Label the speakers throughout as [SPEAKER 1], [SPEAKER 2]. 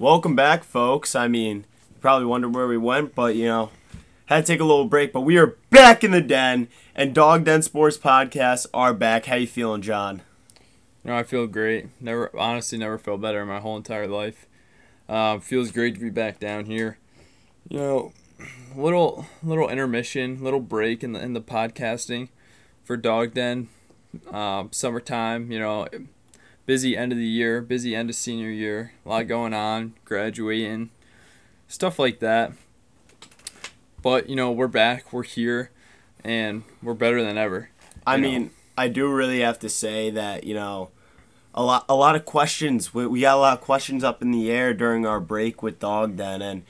[SPEAKER 1] Welcome back, folks. I mean, you probably wondered where we went, but you know, had to take a little break. But we are back in the den, and Dog Den Sports Podcasts are back. How you feeling, John?
[SPEAKER 2] No, I feel great. Never, honestly, never felt better in my whole entire life. Uh, feels great to be back down here. You know, little little intermission, little break in the in the podcasting for Dog Den. Uh, summertime, you know, busy end of the year, busy end of senior year, a lot going on, graduating, stuff like that. But you know, we're back, we're here, and we're better than ever.
[SPEAKER 1] I mean,
[SPEAKER 2] know.
[SPEAKER 1] I do really have to say that you know, a lot a lot of questions. We, we got a lot of questions up in the air during our break with Dog Den, and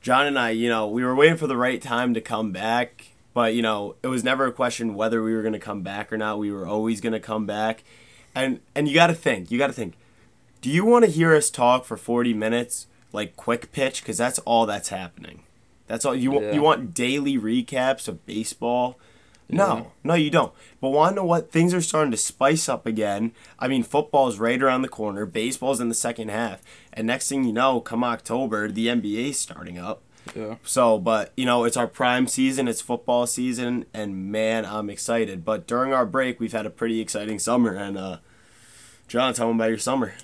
[SPEAKER 1] John and I, you know, we were waiting for the right time to come back. But you know, it was never a question whether we were going to come back or not. We were always going to come back, and and you got to think. You got to think. Do you want to hear us talk for forty minutes, like quick pitch? Because that's all that's happening. That's all you want.
[SPEAKER 2] Yeah.
[SPEAKER 1] You want daily recaps of baseball. No,
[SPEAKER 2] Yeah.
[SPEAKER 1] no, you don't. But want to know what? Things are starting to spice up again. I mean, football's right around the corner. Baseball's in the second half, and next thing you know, come October, the NBA's starting up.
[SPEAKER 2] Yeah.
[SPEAKER 1] So, but you know, it's our prime season. It's football season, and man, I'm excited. But during our break, we've had a pretty exciting summer. And uh, John, tell me about your summer.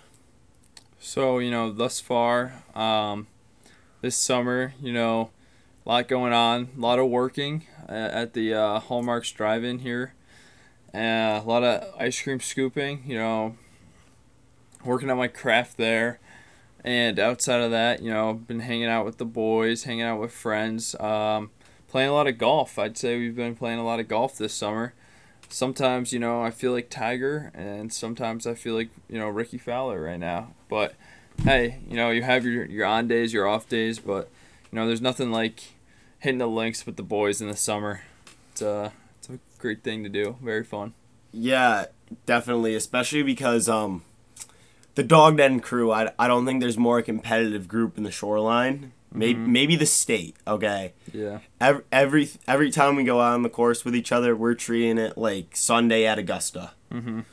[SPEAKER 2] So, you know, thus far, um, this summer, you know, a lot going on, a lot of working at the uh, Hallmarks Drive In here, uh, a lot of ice cream scooping, you know, working on my craft there. And outside of that, you know, been hanging out with the boys, hanging out with friends, um, playing a lot of golf. I'd say we've been playing a lot of golf this summer. Sometimes, you know, I feel like Tiger, and sometimes I feel like, you know, Rickie Fowler right now. But hey, you know, you have your, your on days, your off days, but, you know, there's nothing like hitting the links with the boys in the summer. It's a, it's a great thing to do. Very fun.
[SPEAKER 1] Yeah, definitely, especially because um, the Dog Den crew. I, I don't think there's more competitive group in the shoreline. Maybe maybe the state. Okay.
[SPEAKER 2] Yeah.
[SPEAKER 1] Every, every every time we go out on the course with each other, we're treating it like Sunday at Augusta.
[SPEAKER 2] Mhm.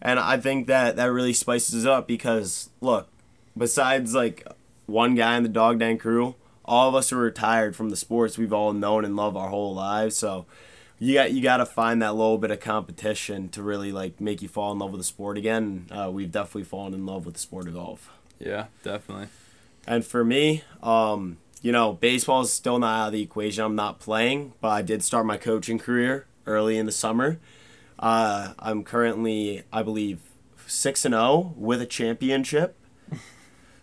[SPEAKER 1] And I think that that really spices it up because look, besides like one guy in the dog den crew, all of us are retired from the sports we've all known and love our whole lives. So you got you got to find that little bit of competition to really like make you fall in love with the sport again. Uh, we've definitely fallen in love with the sport of golf.
[SPEAKER 2] Yeah, definitely.
[SPEAKER 1] And for me, um, you know, baseball is still not out of the equation. I'm not playing, but I did start my coaching career early in the summer. Uh, I'm currently, I believe, six and zero with a championship.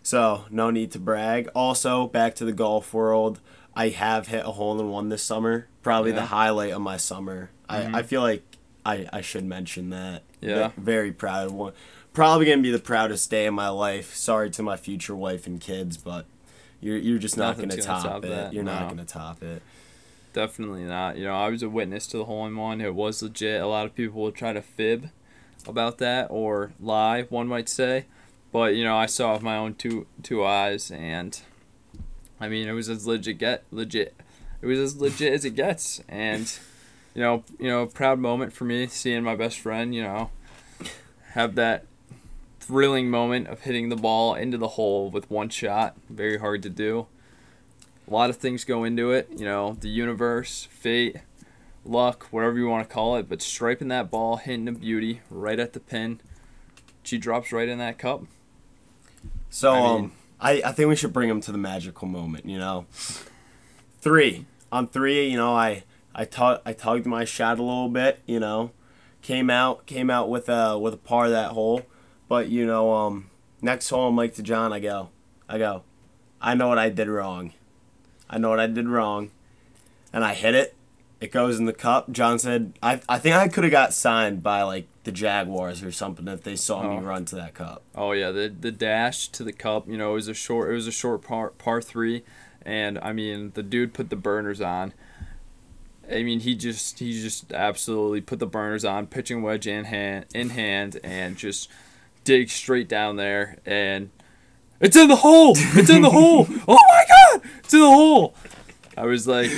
[SPEAKER 1] So no need to brag. Also, back to the golf world. I have hit a hole in one this summer. Probably the highlight of my summer. I, I mm-hmm. feel like I, I should mention that.
[SPEAKER 2] Yeah.
[SPEAKER 1] Ve- Very proud of one. Probably gonna be the proudest day of my life. Sorry to my future wife and kids, but you're you're just not gonna,
[SPEAKER 2] gonna
[SPEAKER 1] top,
[SPEAKER 2] top
[SPEAKER 1] it.
[SPEAKER 2] that,
[SPEAKER 1] You're not gonna top it.
[SPEAKER 2] Definitely not. You know, I was a witness to the hole in one. It was legit. A lot of people will try to fib about that or lie, one might say. But you know, I saw with my own two two eyes, and I mean, it was as legit get legit. It was as legit as it gets, and you know, you know, proud moment for me seeing my best friend. You know, have that thrilling moment of hitting the ball into the hole with one shot. Very hard to do. A lot of things go into it, you know, the universe, fate, luck, whatever you want to call it, but striping that ball, hitting a beauty right at the pin. She drops right in that cup.
[SPEAKER 1] So
[SPEAKER 2] I
[SPEAKER 1] um, I, I think we should bring him to the magical moment. You know, three on three. You know, I I tug I tugged my shot a little bit. You know, came out came out with a with a par that hole, but you know um next hole I'm like to John. I go I go, I know what I did wrong. I know what I did wrong, and I hit it. It goes in the cup. John said, "I I think I could have got signed by like the Jaguars or something if they saw me
[SPEAKER 2] Oh.
[SPEAKER 1] run to that cup."
[SPEAKER 2] Oh yeah, the the dash to the cup, you know, it was a short it was a short par par 3 and I mean, the dude put the burners on. I mean, he just he just absolutely put the burners on, pitching wedge in hand in hand and just dig straight down there and it's in the hole. It's in the hole. Oh my god. It's in the hole. I was like,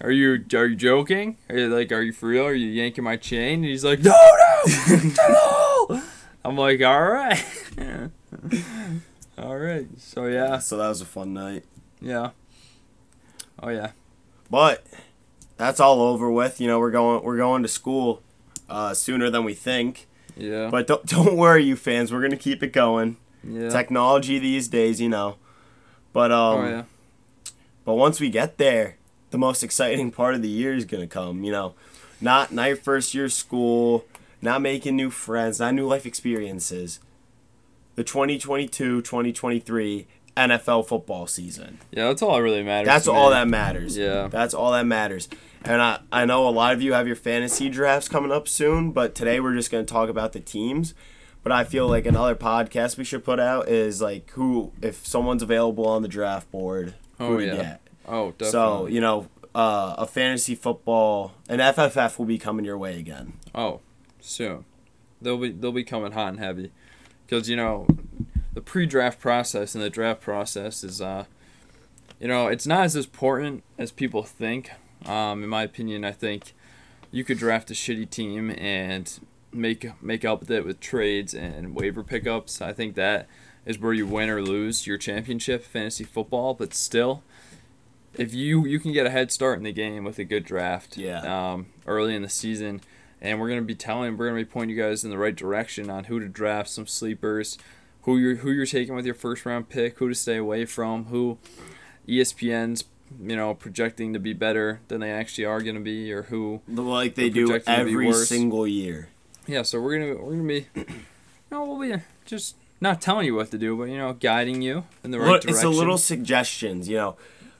[SPEAKER 2] "Are you are you joking? Are you like are you for real? Are you yanking my chain?" And he's like, "No, no. It's in the hole." I'm like, "All right." All right. So yeah.
[SPEAKER 1] So that was a fun night.
[SPEAKER 2] Yeah. Oh yeah.
[SPEAKER 1] But that's all over with. You know, we're going we're going to school uh, sooner than we think.
[SPEAKER 2] Yeah.
[SPEAKER 1] But don't don't worry, you fans. We're gonna keep it going.
[SPEAKER 2] yeah.
[SPEAKER 1] Technology these days, you know. But um,
[SPEAKER 2] oh yeah.
[SPEAKER 1] but once we get there, the most exciting part of the year is gonna come. You know, not not your first year of school, not making new friends, not new life experiences. The 2022-2023 NFL football season.
[SPEAKER 2] Yeah. That's all that really matters.
[SPEAKER 1] That's all
[SPEAKER 2] me.
[SPEAKER 1] that matters.
[SPEAKER 2] Yeah.
[SPEAKER 1] That's all that matters. And I, I know a lot of you have your fantasy drafts coming up soon, but today we're just going to talk about the teams. But I feel like another podcast we should put out is like who, if someone's available on the draft board, who
[SPEAKER 2] Oh,
[SPEAKER 1] we
[SPEAKER 2] yeah.
[SPEAKER 1] get.
[SPEAKER 2] Oh, definitely.
[SPEAKER 1] So, you know, uh, a fantasy football, an FFF will be coming your way again.
[SPEAKER 2] Oh, soon. They'll be they'll be coming hot and heavy, because you know, the pre-draft process and the draft process is uh, you know, it's not as important as people think. Um, in my opinion, I think you could draft a shitty team and make make up with it with trades and waiver pickups. I think that is where you win or lose your championship fantasy football. But still, if you you can get a head start in the game with a good draft,
[SPEAKER 1] Yeah.
[SPEAKER 2] um, early in the season, and we're gonna be telling, we're gonna be pointing you guys in the right direction on who to draft, some sleepers, who you're who you're taking with your first round pick, who to stay away from, who ESPN's you know projecting to be better than they actually are gonna be, or who
[SPEAKER 1] Like they do
[SPEAKER 2] to
[SPEAKER 1] every single year.
[SPEAKER 2] yeah, so we're gonna we're gonna be, no, we'll be just not telling you what to do, but you know, guiding you in the right
[SPEAKER 1] Look,
[SPEAKER 2] direction.
[SPEAKER 1] it's a little suggestions, you know,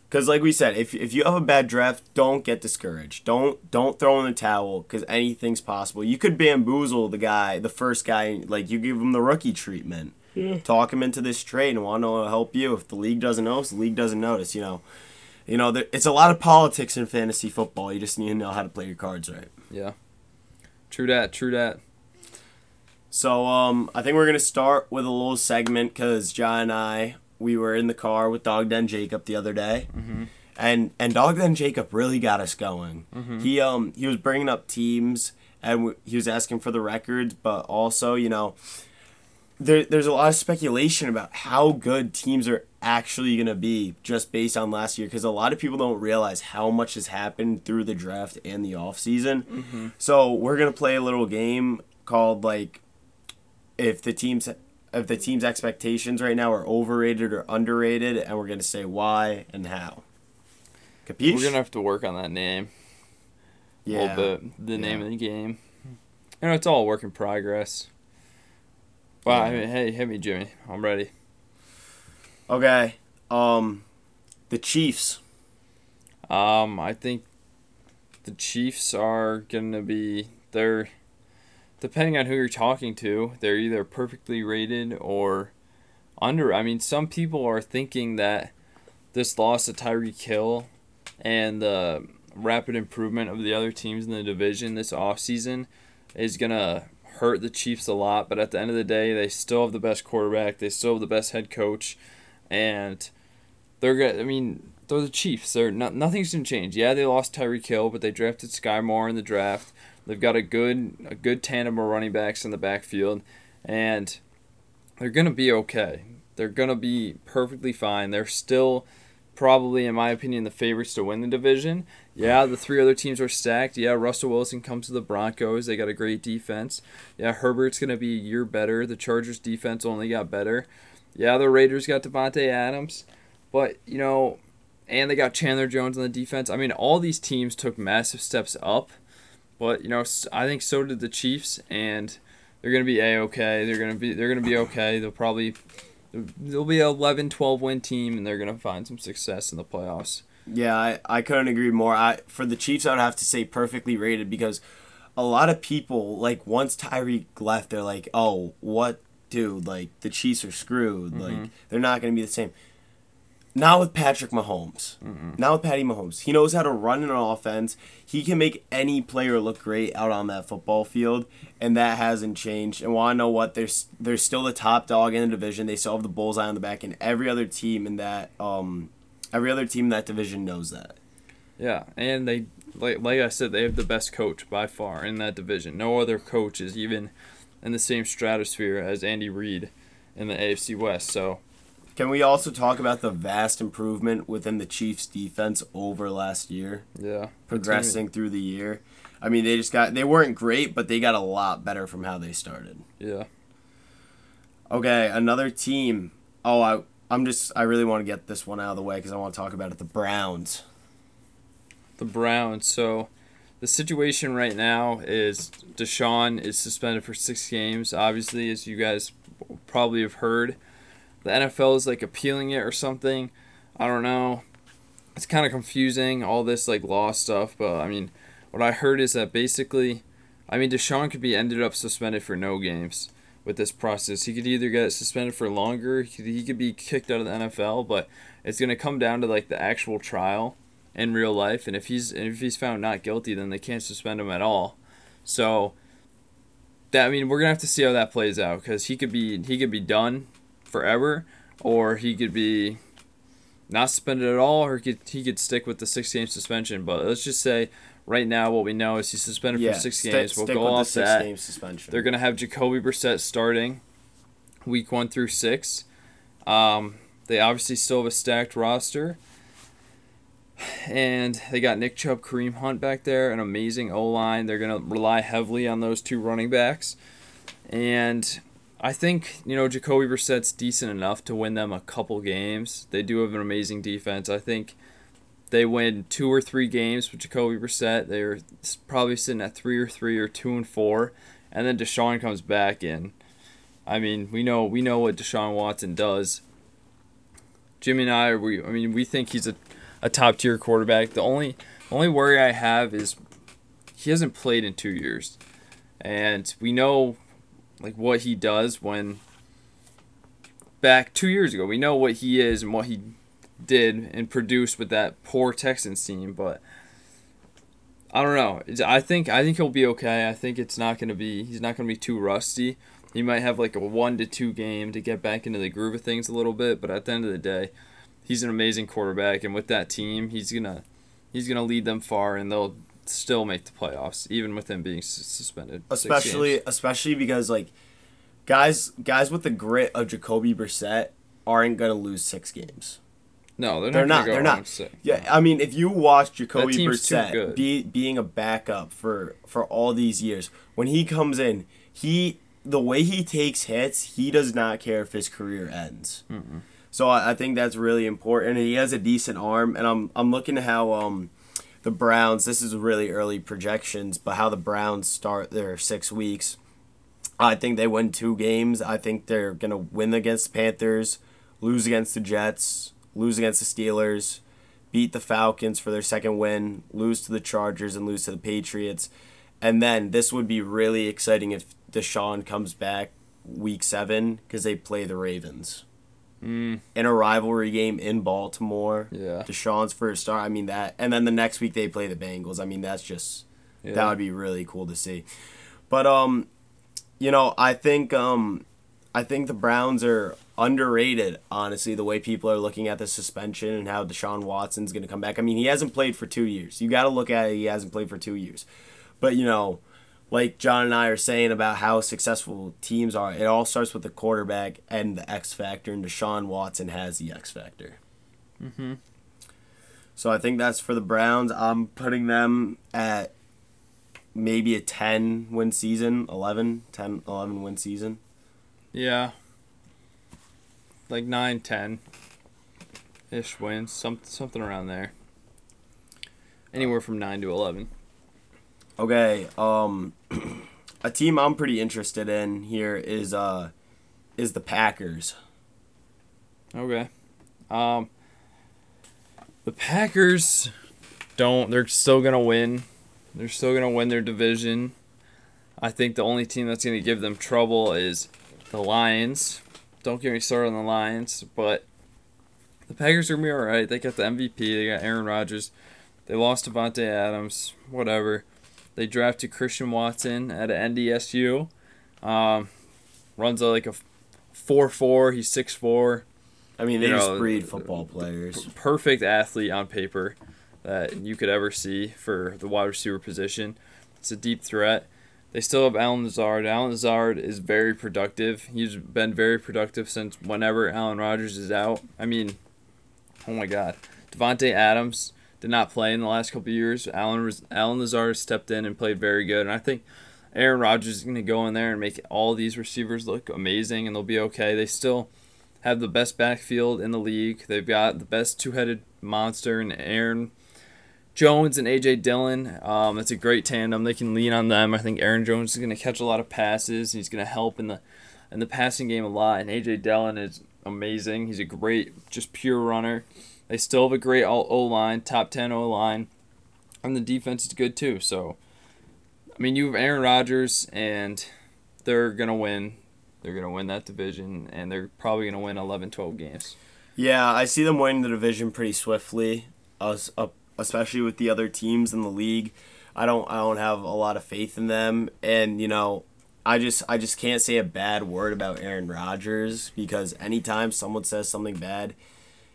[SPEAKER 1] because like we said, if if you have a bad draft, don't get discouraged. Don't don't throw in the towel because anything's possible. You could bamboozle the guy, the first guy, like you give him the rookie treatment, talk him into this trade, and want to help you. If the league doesn't notice, the league doesn't notice. You know, you know, there, it's a lot of politics in fantasy football. You just need to know how to play your cards right.
[SPEAKER 2] yeah. True that. True that.
[SPEAKER 1] So um, I think we're gonna start with a little segment because John and I we were in the car with Dog Den Jacob the other day, and and Dog Den Jacob really got us going. He um he was bringing up teams and w- he was asking for the records, but also you know there there's a lot of speculation about how good teams are actually gonna be just based on last year because a lot of people don't realize how much has happened through the draft and the off season. Mm-hmm. So we're gonna play a little game called like if the team's if the team's expectations right now are overrated or underrated, and we're gonna say why and how. Capiche?
[SPEAKER 2] We're gonna have to work on that name. a
[SPEAKER 1] yeah.
[SPEAKER 2] little bit. The name
[SPEAKER 1] Yeah.
[SPEAKER 2] of the game. You know, it's all a work in progress. Well, I mean, hey, hit me, Jimmy. I'm ready.
[SPEAKER 1] Okay. Um, the Chiefs.
[SPEAKER 2] Um, I think the Chiefs are gonna be they're depending on who you're talking to, they're either perfectly rated or under. I mean, some people are thinking that this loss of Tyreek Hill and the rapid improvement of the other teams in the division this offseason is gonna hurt the Chiefs a lot, but at the end of the day, they still have the best quarterback, they still have the best head coach, and they're gonna. I mean, they're the Chiefs. They're not, nothing's gonna change. Yeah, they lost Tyreek Hill, but they drafted Skyy Moore in the draft. They've got a good a good tandem of running backs in the backfield, and they're gonna be okay. They're gonna be perfectly fine. They're still probably, in my opinion, the favorites to win the division. Yeah, the three other teams are stacked. Yeah, Russell Wilson comes to the Broncos. They got a great defense. Yeah, Herbert's gonna be a year better. The Chargers defense only got better. Yeah, the Raiders got Davante Adams, but you know, and they got Chandler Jones on the defense. I mean, all these teams took massive steps up, but you know, I think so did the Chiefs, and they're gonna be a okay. They're gonna be they're gonna be okay. They'll probably they'll be a 11, 12 win team, and they're gonna find some success in the playoffs.
[SPEAKER 1] Yeah, I, I couldn't agree more. I for the Chiefs, I would have to say perfectly rated because a lot of people like once Tyreek left, they're like, oh, what, dude? Like the Chiefs are screwed. Mm-hmm. Like they're not going to be the same. Not with Patrick Mahomes. Not with Patty Mahomes. He knows how to run an offense. He can make any player look great out on that football field, and that hasn't changed. And want to know what? They're they're still the top dog in the division. They still have the bullseye on the back, and every other team in that um, every other team in that division knows that.
[SPEAKER 2] Yeah, and they like like I said, they have the best coach by far in that division. No other coach is even in the same stratosphere as Andy Reid in the AFC West. So
[SPEAKER 1] Can we also talk about the vast improvement within the Chiefs defense over last year?
[SPEAKER 2] Yeah.
[SPEAKER 1] Progressing through the year. I mean, they just got they weren't great, but they got a lot better from how they started.
[SPEAKER 2] Yeah.
[SPEAKER 1] Okay, another team. Oh, I I'm just I really want to get this one out of the way cuz I want to talk about it. The Browns.
[SPEAKER 2] The Browns. So the situation right now is Deshaun is suspended for 6 games. Obviously, as you guys probably have heard, the NFL is like appealing it or something. I don't know. It's kind of confusing all this like law stuff, but I mean, what I heard is that basically, I mean, Deshaun could be ended up suspended for no games with this process. He could either get suspended for longer, he could, he could be kicked out of the NFL, but it's going to come down to like the actual trial in real life, and if he's and if he's found not guilty, then they can't suspend him at all. So that I mean, we're gonna have to see how that plays out because he could be he could be done forever, or he could be not suspended at all, or he could he could stick with the six game suspension. But let's just say right now what we know is he's suspended
[SPEAKER 1] Yeah,
[SPEAKER 2] for six
[SPEAKER 1] sti-
[SPEAKER 2] games. We'll go off that. They're gonna have Jacoby Brissett starting week one through six. Um, they obviously still have a stacked roster. And they got Nick Chubb, Kareem Hunt back there, an amazing O line. They're gonna rely heavily on those two running backs. And I think, you know, Jacoby Brissett's decent enough to win them a couple games. They do have an amazing defense. I think they win two or three games with Jacoby Brissett. They're probably sitting at three or three or two and four, and then Deshaun comes back in. I mean, we know we know what Deshaun Watson does. Jimmy and I, are, we I mean, we think he's a, a top tier quarterback. The only only worry I have is he hasn't played in two years, and we know like what he does when back two years ago. We know what he is and what he did and produced with that poor Texans team, but I don't know. I think I think he'll be okay. I think it's not gonna be he's not gonna be too rusty. He might have like a one to two game to get back into the groove of things a little bit, but at the end of the day, he's an amazing quarterback, and with that team, he's gonna he's gonna lead them far, and they'll still make the playoffs, even with him being s- suspended.
[SPEAKER 1] especially especially because like guys guys with the grit of Jacoby Brissett aren't gonna lose six games.
[SPEAKER 2] no, they're not.
[SPEAKER 1] They're not.
[SPEAKER 2] Go
[SPEAKER 1] They're not.
[SPEAKER 2] six.
[SPEAKER 1] Yeah, I mean, if you watch Jacoby Brissett be, being a backup for for all these years, when he comes in, he the way he takes hits, he does not care if his career ends. So I, I think that's really important. He has a decent arm, and I'm I'm looking at how um the Browns. This is really early projections, but how the Browns start their six weeks. I think they win two games. I think they're gonna win against the Panthers, lose against the Jets, lose against the Steelers, beat the Falcons for their second win, lose to the Chargers, and lose to the Patriots. And then this would be really exciting if Deshaun comes back week seven because they play the Ravens
[SPEAKER 2] Mm,
[SPEAKER 1] in a rivalry game in Baltimore.
[SPEAKER 2] yeah.
[SPEAKER 1] Deshaun's first start. I mean that, and then the next week they play the Bengals. I mean that's just
[SPEAKER 2] yeah.
[SPEAKER 1] that would be really cool to see. But um, you know, I think um, I think the Browns are underrated. Honestly, the way people are looking at the suspension and how Deshaun Watson's going to come back. I mean, he hasn't played for two years. You got to look at it. He hasn't played for two years. But you know, like John and I are saying about how successful teams are, it all starts with the quarterback and the X factor, and Deshaun Watson has the X factor.
[SPEAKER 2] Mhm.
[SPEAKER 1] So I think that's for the Browns. I'm putting them at maybe a 10 win season, 11, 10, 11 win season.
[SPEAKER 2] Yeah. Like 9, 10 ish wins, some, something around there. Anywhere from 9 to 11.
[SPEAKER 1] Okay, um a team I'm pretty interested in here is uh is the Packers.
[SPEAKER 2] Okay. Um, the Packers don't. They're still gonna win. They're still gonna win their division. I think the only team that's gonna give them trouble is the Lions. Don't get me started on the Lions, but the Packers are gonna be all right. They got the MVP. They got Aaron Rodgers. They lost Davante Adams. Whatever. They drafted Christian Watson at NDSU. Um, runs a, like a four four. He's six four
[SPEAKER 1] I mean, they
[SPEAKER 2] You
[SPEAKER 1] just
[SPEAKER 2] know,
[SPEAKER 1] breed football players.
[SPEAKER 2] perfect athlete on paper that you could ever see for the wide receiver position. It's a deep threat. They still have Allen Lazard. Allen Lazard is very productive. He's been very productive since whenever Aaron Rodgers is out. I mean, oh my God, Davante Adams did not play in the last couple years. Allen Allen Lazard stepped in and played very good, and I think Aaron Rodgers is going to go in there and make all these receivers look amazing, and they'll be okay. They still have the best backfield in the league. They've got the best two-headed monster in Aaron Jones and AJ Dillon. Um, it's a great tandem. They can lean on them. I think Aaron Jones is going to catch a lot of passes. He's going to help in the in the passing game a lot. And AJ Dillon is amazing. He's a great, just pure runner. They still have a great O line, top ten O line, and the defense is good too. So, I mean, you have Aaron Rodgers, and they're gonna win. They're gonna win that division, and they're probably gonna win 11, 12 games.
[SPEAKER 1] Yeah, I see them winning the division pretty swiftly. Especially with the other teams in the league. I don't I don't have a lot of faith in them, and you know, I just I just can't say a bad word about Aaron Rodgers because anytime someone says something bad,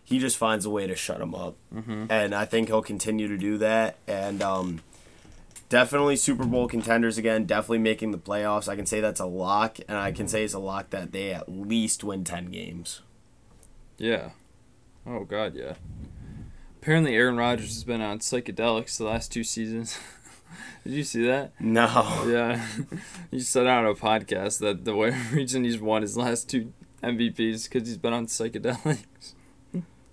[SPEAKER 1] he just finds a way to shut him up, mm-hmm. and I think he'll continue to do that. And um, definitely Super Bowl contenders again. Definitely making the playoffs. I can say that's a lock, and I can say it's a lock that they at least win ten games.
[SPEAKER 2] Yeah. Oh God, yeah. Apparently, Aaron Rodgers has been on psychedelics the last two seasons. Did you see that?
[SPEAKER 1] No.
[SPEAKER 2] Yeah, he said on a podcast that the way the reason he's won his last two MVPs because he's been on psychedelics.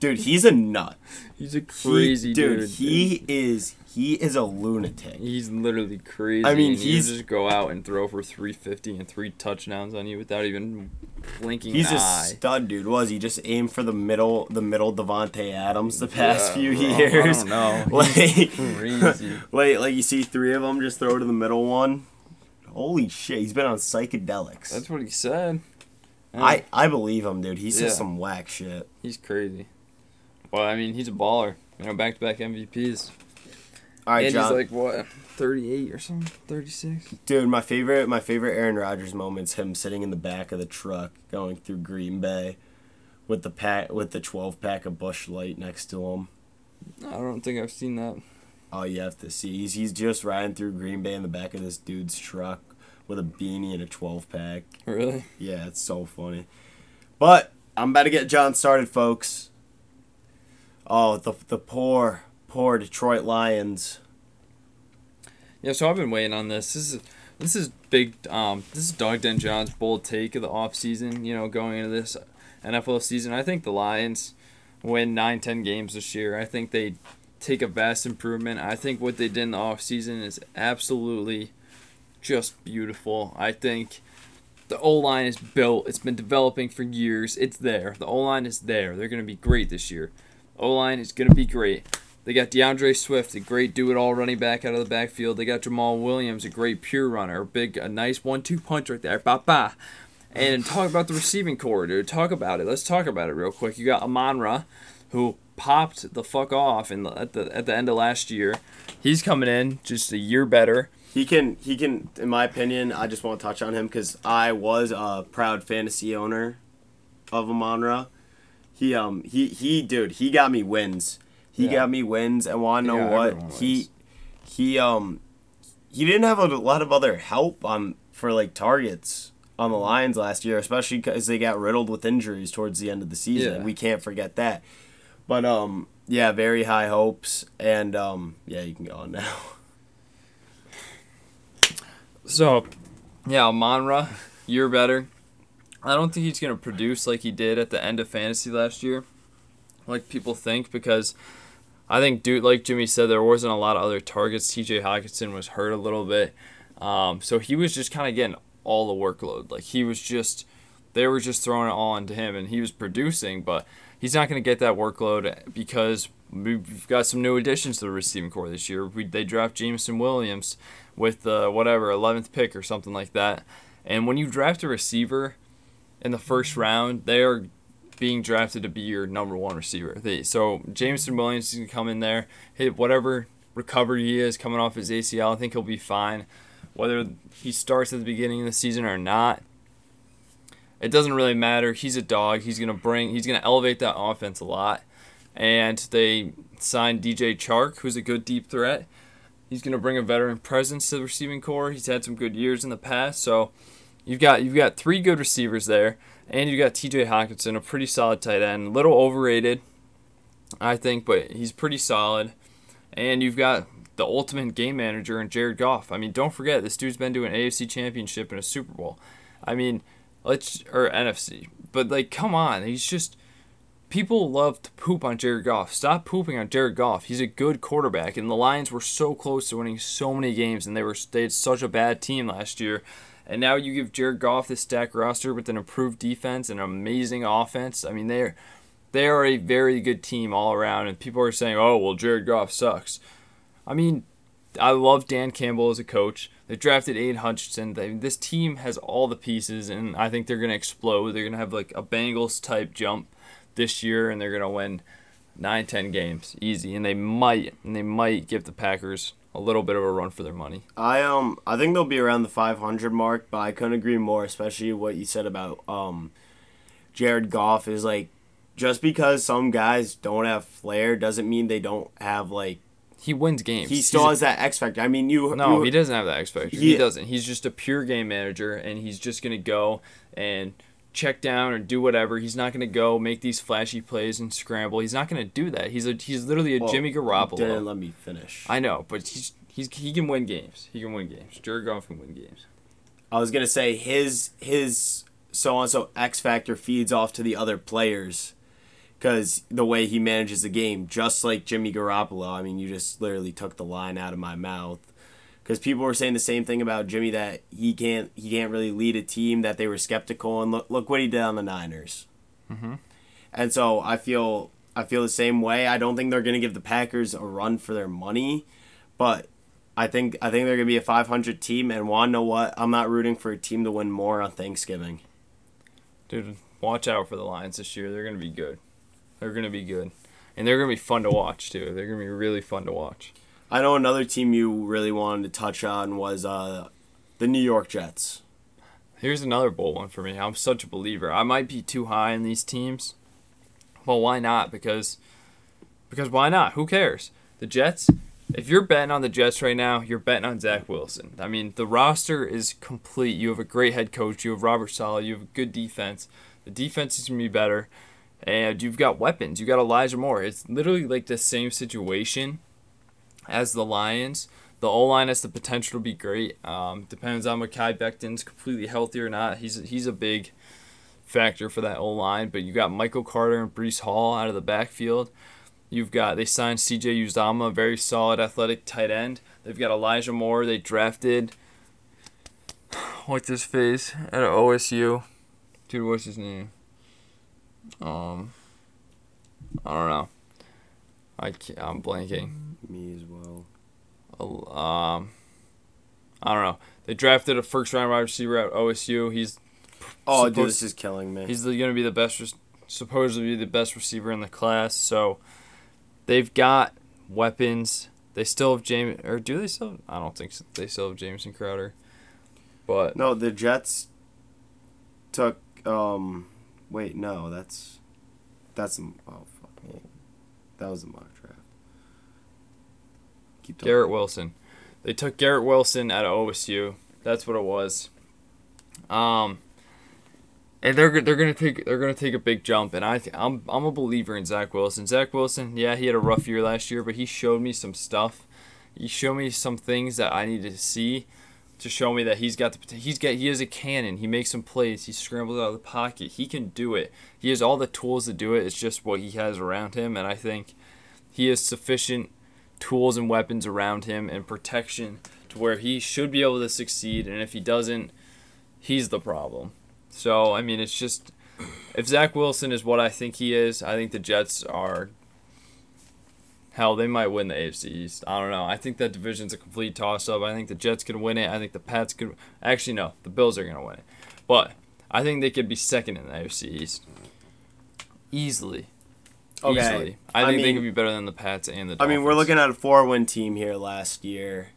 [SPEAKER 1] Dude, he's a nut.
[SPEAKER 2] He's a crazy he, dude.
[SPEAKER 1] Dude, he is he is a lunatic.
[SPEAKER 2] He's literally crazy. I mean, he's just go out and throw for 350 and three touchdowns on you without even blinking
[SPEAKER 1] He's
[SPEAKER 2] a
[SPEAKER 1] eye. stud, dude. Was he just aimed for the middle, the middle Davante Adams the past yeah, few bro, years?
[SPEAKER 2] I don't know.
[SPEAKER 1] like, crazy. like, like you see three of them just throw to the middle one. Holy shit, he's been on psychedelics.
[SPEAKER 2] That's what he said.
[SPEAKER 1] Yeah. I I believe him, dude. He's yeah. some whack shit.
[SPEAKER 2] He's crazy. Well, I mean, he's a baller. You know, back to back MVPs. All right, and John. he's like what, thirty eight or something, thirty six.
[SPEAKER 1] Dude, my favorite, my favorite Aaron Rodgers moment's him sitting in the back of the truck going through Green Bay, with the pack with the twelve pack of Busch Light next to him.
[SPEAKER 2] I don't think I've seen that.
[SPEAKER 1] Oh, you have to see. He's he's just riding through Green Bay in the back of this dude's truck with a beanie and a twelve pack.
[SPEAKER 2] Really?
[SPEAKER 1] Yeah, it's so funny. But I'm about to get John started, folks. Oh, the the poor poor Detroit Lions.
[SPEAKER 2] Yeah, so I've been waiting on this. This is this is big. Um, this is Dog Den John's bold take of the off season. You know, going into this NFL season, I think the Lions win nine, ten games this year. I think they take a vast improvement. I think what they did in the off season is absolutely just beautiful. I think the O line is built. It's been developing for years. It's there. The O line is there. They're going to be great this year. O line is going to be great. They got DeAndre Swift, a great do-it-all running back out of the backfield. They got Jamaal Williams, a great pure runner, a big, a nice one-two punch right there. Ba ba. And talk about the receiving corps, dude. Talk about it. Let's talk about it real quick. You got Amon-Ra, who popped the fuck off in the, at the at the end of last year. He's coming in just a year better.
[SPEAKER 1] He can he can in my opinion. I just want to touch on him because I was a proud fantasy owner of Amon-Ra. He um he he dude he got me wins he yeah. got me wins, and want to know what he he um he didn't have a lot of other help on for like targets on the Lions last year, especially because they got riddled with injuries towards the end of the season. Yeah. We can't forget that. But um, yeah, very high hopes, and um, yeah, you can go on now.
[SPEAKER 2] So, yeah, Monra, you're better. I don't think he's gonna produce like he did at the end of fantasy last year, like people think, because I think, dude, like Jimmy said, there wasn't a lot of other targets. T.J. Hockenson was hurt a little bit, um, so he was just kind of getting all the workload. Like he was just, they were just throwing it all into him, and he was producing, but he's not going to get that workload because we've got some new additions to the receiving corps this year. We, they draft Jameson Williams with uh, whatever 11th pick or something like that, and when you draft a receiver in the first round, they are being drafted to be your number one receiver. So Jameson Williams can come in there, hit whatever recovery he is coming off his ACL. I think he'll be fine. Whether he starts at the beginning of the season or not, it doesn't really matter. He's a dog. He's gonna bring. He's gonna elevate that offense a lot. And they signed DJ Chark, who's a good deep threat. He's to bring a veteran presence to the receiving corps. He's had some good years in the past, so you've got you've got three good receivers there, and you've got T.J. Hockenson, a pretty solid tight end, a little overrated, I think, but he's pretty solid. And you've got the ultimate game manager in Jared Goff. I mean, don't forget this dude's been to an AFC Championship and a Super Bowl. I mean, let's or NFC, but like, come on, he's just people love to poop on Jared Goff. Stop pooping on Jared Goff. He's a good quarterback, and the Lions were so close to winning so many games, and they were they had such a bad team last year. And now you give Jared Goff this stack roster with an improved defense and an amazing offense. I mean, they're they are a very good team all around, and people are saying, "Oh, well, Jared Goff sucks." I mean, I love Dan Campbell as a coach. They drafted Aidan Hutchinson. They, this team has all the pieces, and I think they're going to explode. They're going to have like a Bengals type jump this year, and they're gonna win nine, ten games easy, and they might, and they might give the Packers a little bit of a run for their money.
[SPEAKER 1] I um I think they'll be around the 500 mark, but I couldn't agree more. Especially what you said about um Jared Goff is like just because some guys don't have flair doesn't mean they don't have like
[SPEAKER 2] he wins games.
[SPEAKER 1] He still
[SPEAKER 2] He's
[SPEAKER 1] has that X factor. I mean, you
[SPEAKER 2] no,
[SPEAKER 1] you,
[SPEAKER 2] he doesn't have that X factor.
[SPEAKER 1] He-
[SPEAKER 2] he doesn't. He's just a pure game manager, and he's just gonna go and check down or do whatever. He's not gonna go make these flashy plays and scramble. He's not gonna do that. He's a he's literally a
[SPEAKER 1] well,
[SPEAKER 2] Jimmy Garoppolo.
[SPEAKER 1] Didn't let me finish.
[SPEAKER 2] I know, but he's he's he can win games. He can win games. Jared Goff can win games.
[SPEAKER 1] I was gonna say his his so and so X factor feeds off to the other players, because the way he manages the game, just like Jimmy Garoppolo. I mean, you just literally took the line out of my mouth. Because people were saying the same thing about Jimmy that he can't he can't really lead a team that they were skeptical and look look what he did on the Niners.
[SPEAKER 2] Mhm.
[SPEAKER 1] And so I feel I feel the same way. I don't think they're gonna give the Packers a run for their money, but I think I think they're gonna be a 500 team. And to know what? I'm not rooting for a team to win more on Thanksgiving.
[SPEAKER 2] Dude, watch out for the Lions this year. They're gonna be good. They're gonna be good, and they're gonna be fun to watch too. They're gonna be really fun to watch.
[SPEAKER 1] I know another team you really wanted to touch on was uh, the New York Jets.
[SPEAKER 2] Here's another bold one for me. I'm such a believer. I might be too high in these teams. Well, why not? Because because why not? Who cares? The Jets. If you're betting on the Jets right now, you're betting on Zach Wilson. I mean, the roster is complete. You have a great head coach. You have Robert Saleh. You have a good defense. The defense is gonna be better, and you've got weapons. You got Elijah Moore. It's literally like the same situation as the Lions. The O line has the potential to be great. Um, depends on Mekhi Becton's completely healthy or not. He's he's a big factor for that O line. But you got Michael Carter and Breece Hall out of the backfield. You've got they signed C.J. Uzomah, very solid athletic tight end. They've got Elijah Moore. They drafted what's his face at OSU. Dude, what's his name? Um, I don't know. I I'm blanking.
[SPEAKER 1] Me as well.
[SPEAKER 2] Um, I don't know. They drafted a first round wide receiver at OSU. He's
[SPEAKER 1] Oh, dude, this is killing me.
[SPEAKER 2] he's going to be the best, supposedly the best receiver in the class. So they've got weapons. They still have James, or do they still? I don't think so. they still have Jameson Crowder. But
[SPEAKER 1] No, the Jets took. Um, wait, no, that's that's oh fuck. That was the mock draft. Keep talking.
[SPEAKER 2] Garrett Wilson. They took Garrett Wilson out of OSU. That's what it was. Um, and they're they're gonna take they're gonna take a big jump. And I I'm I'm a believer in Zach Wilson. Zach Wilson, yeah, he had a rough year last year, but he showed me some stuff. He showed me some things that I needed to see to show me that he's got the he's got he is a cannon. He makes some plays. He scrambles out of the pocket. He can do it. He has all the tools to do it. It's just what he has around him, and I think he is sufficient tools and weapons around him and protection to where he should be able to succeed. And if he doesn't, he's the problem. So I mean, it's just if Zach Wilson is what I think he is, I think the Jets are. Hell, they might win the AFC East. I don't know. I think that division's a complete toss-up. I think the Jets could win it. I think the Pats could. Actually, no, the Bills are gonna win it. But I think they could be second in the AFC East. Easily.
[SPEAKER 1] Okay.
[SPEAKER 2] Easily. I
[SPEAKER 1] I
[SPEAKER 2] think they could be better than the Pats and the
[SPEAKER 1] I mean, we're looking at a four-win team here last year.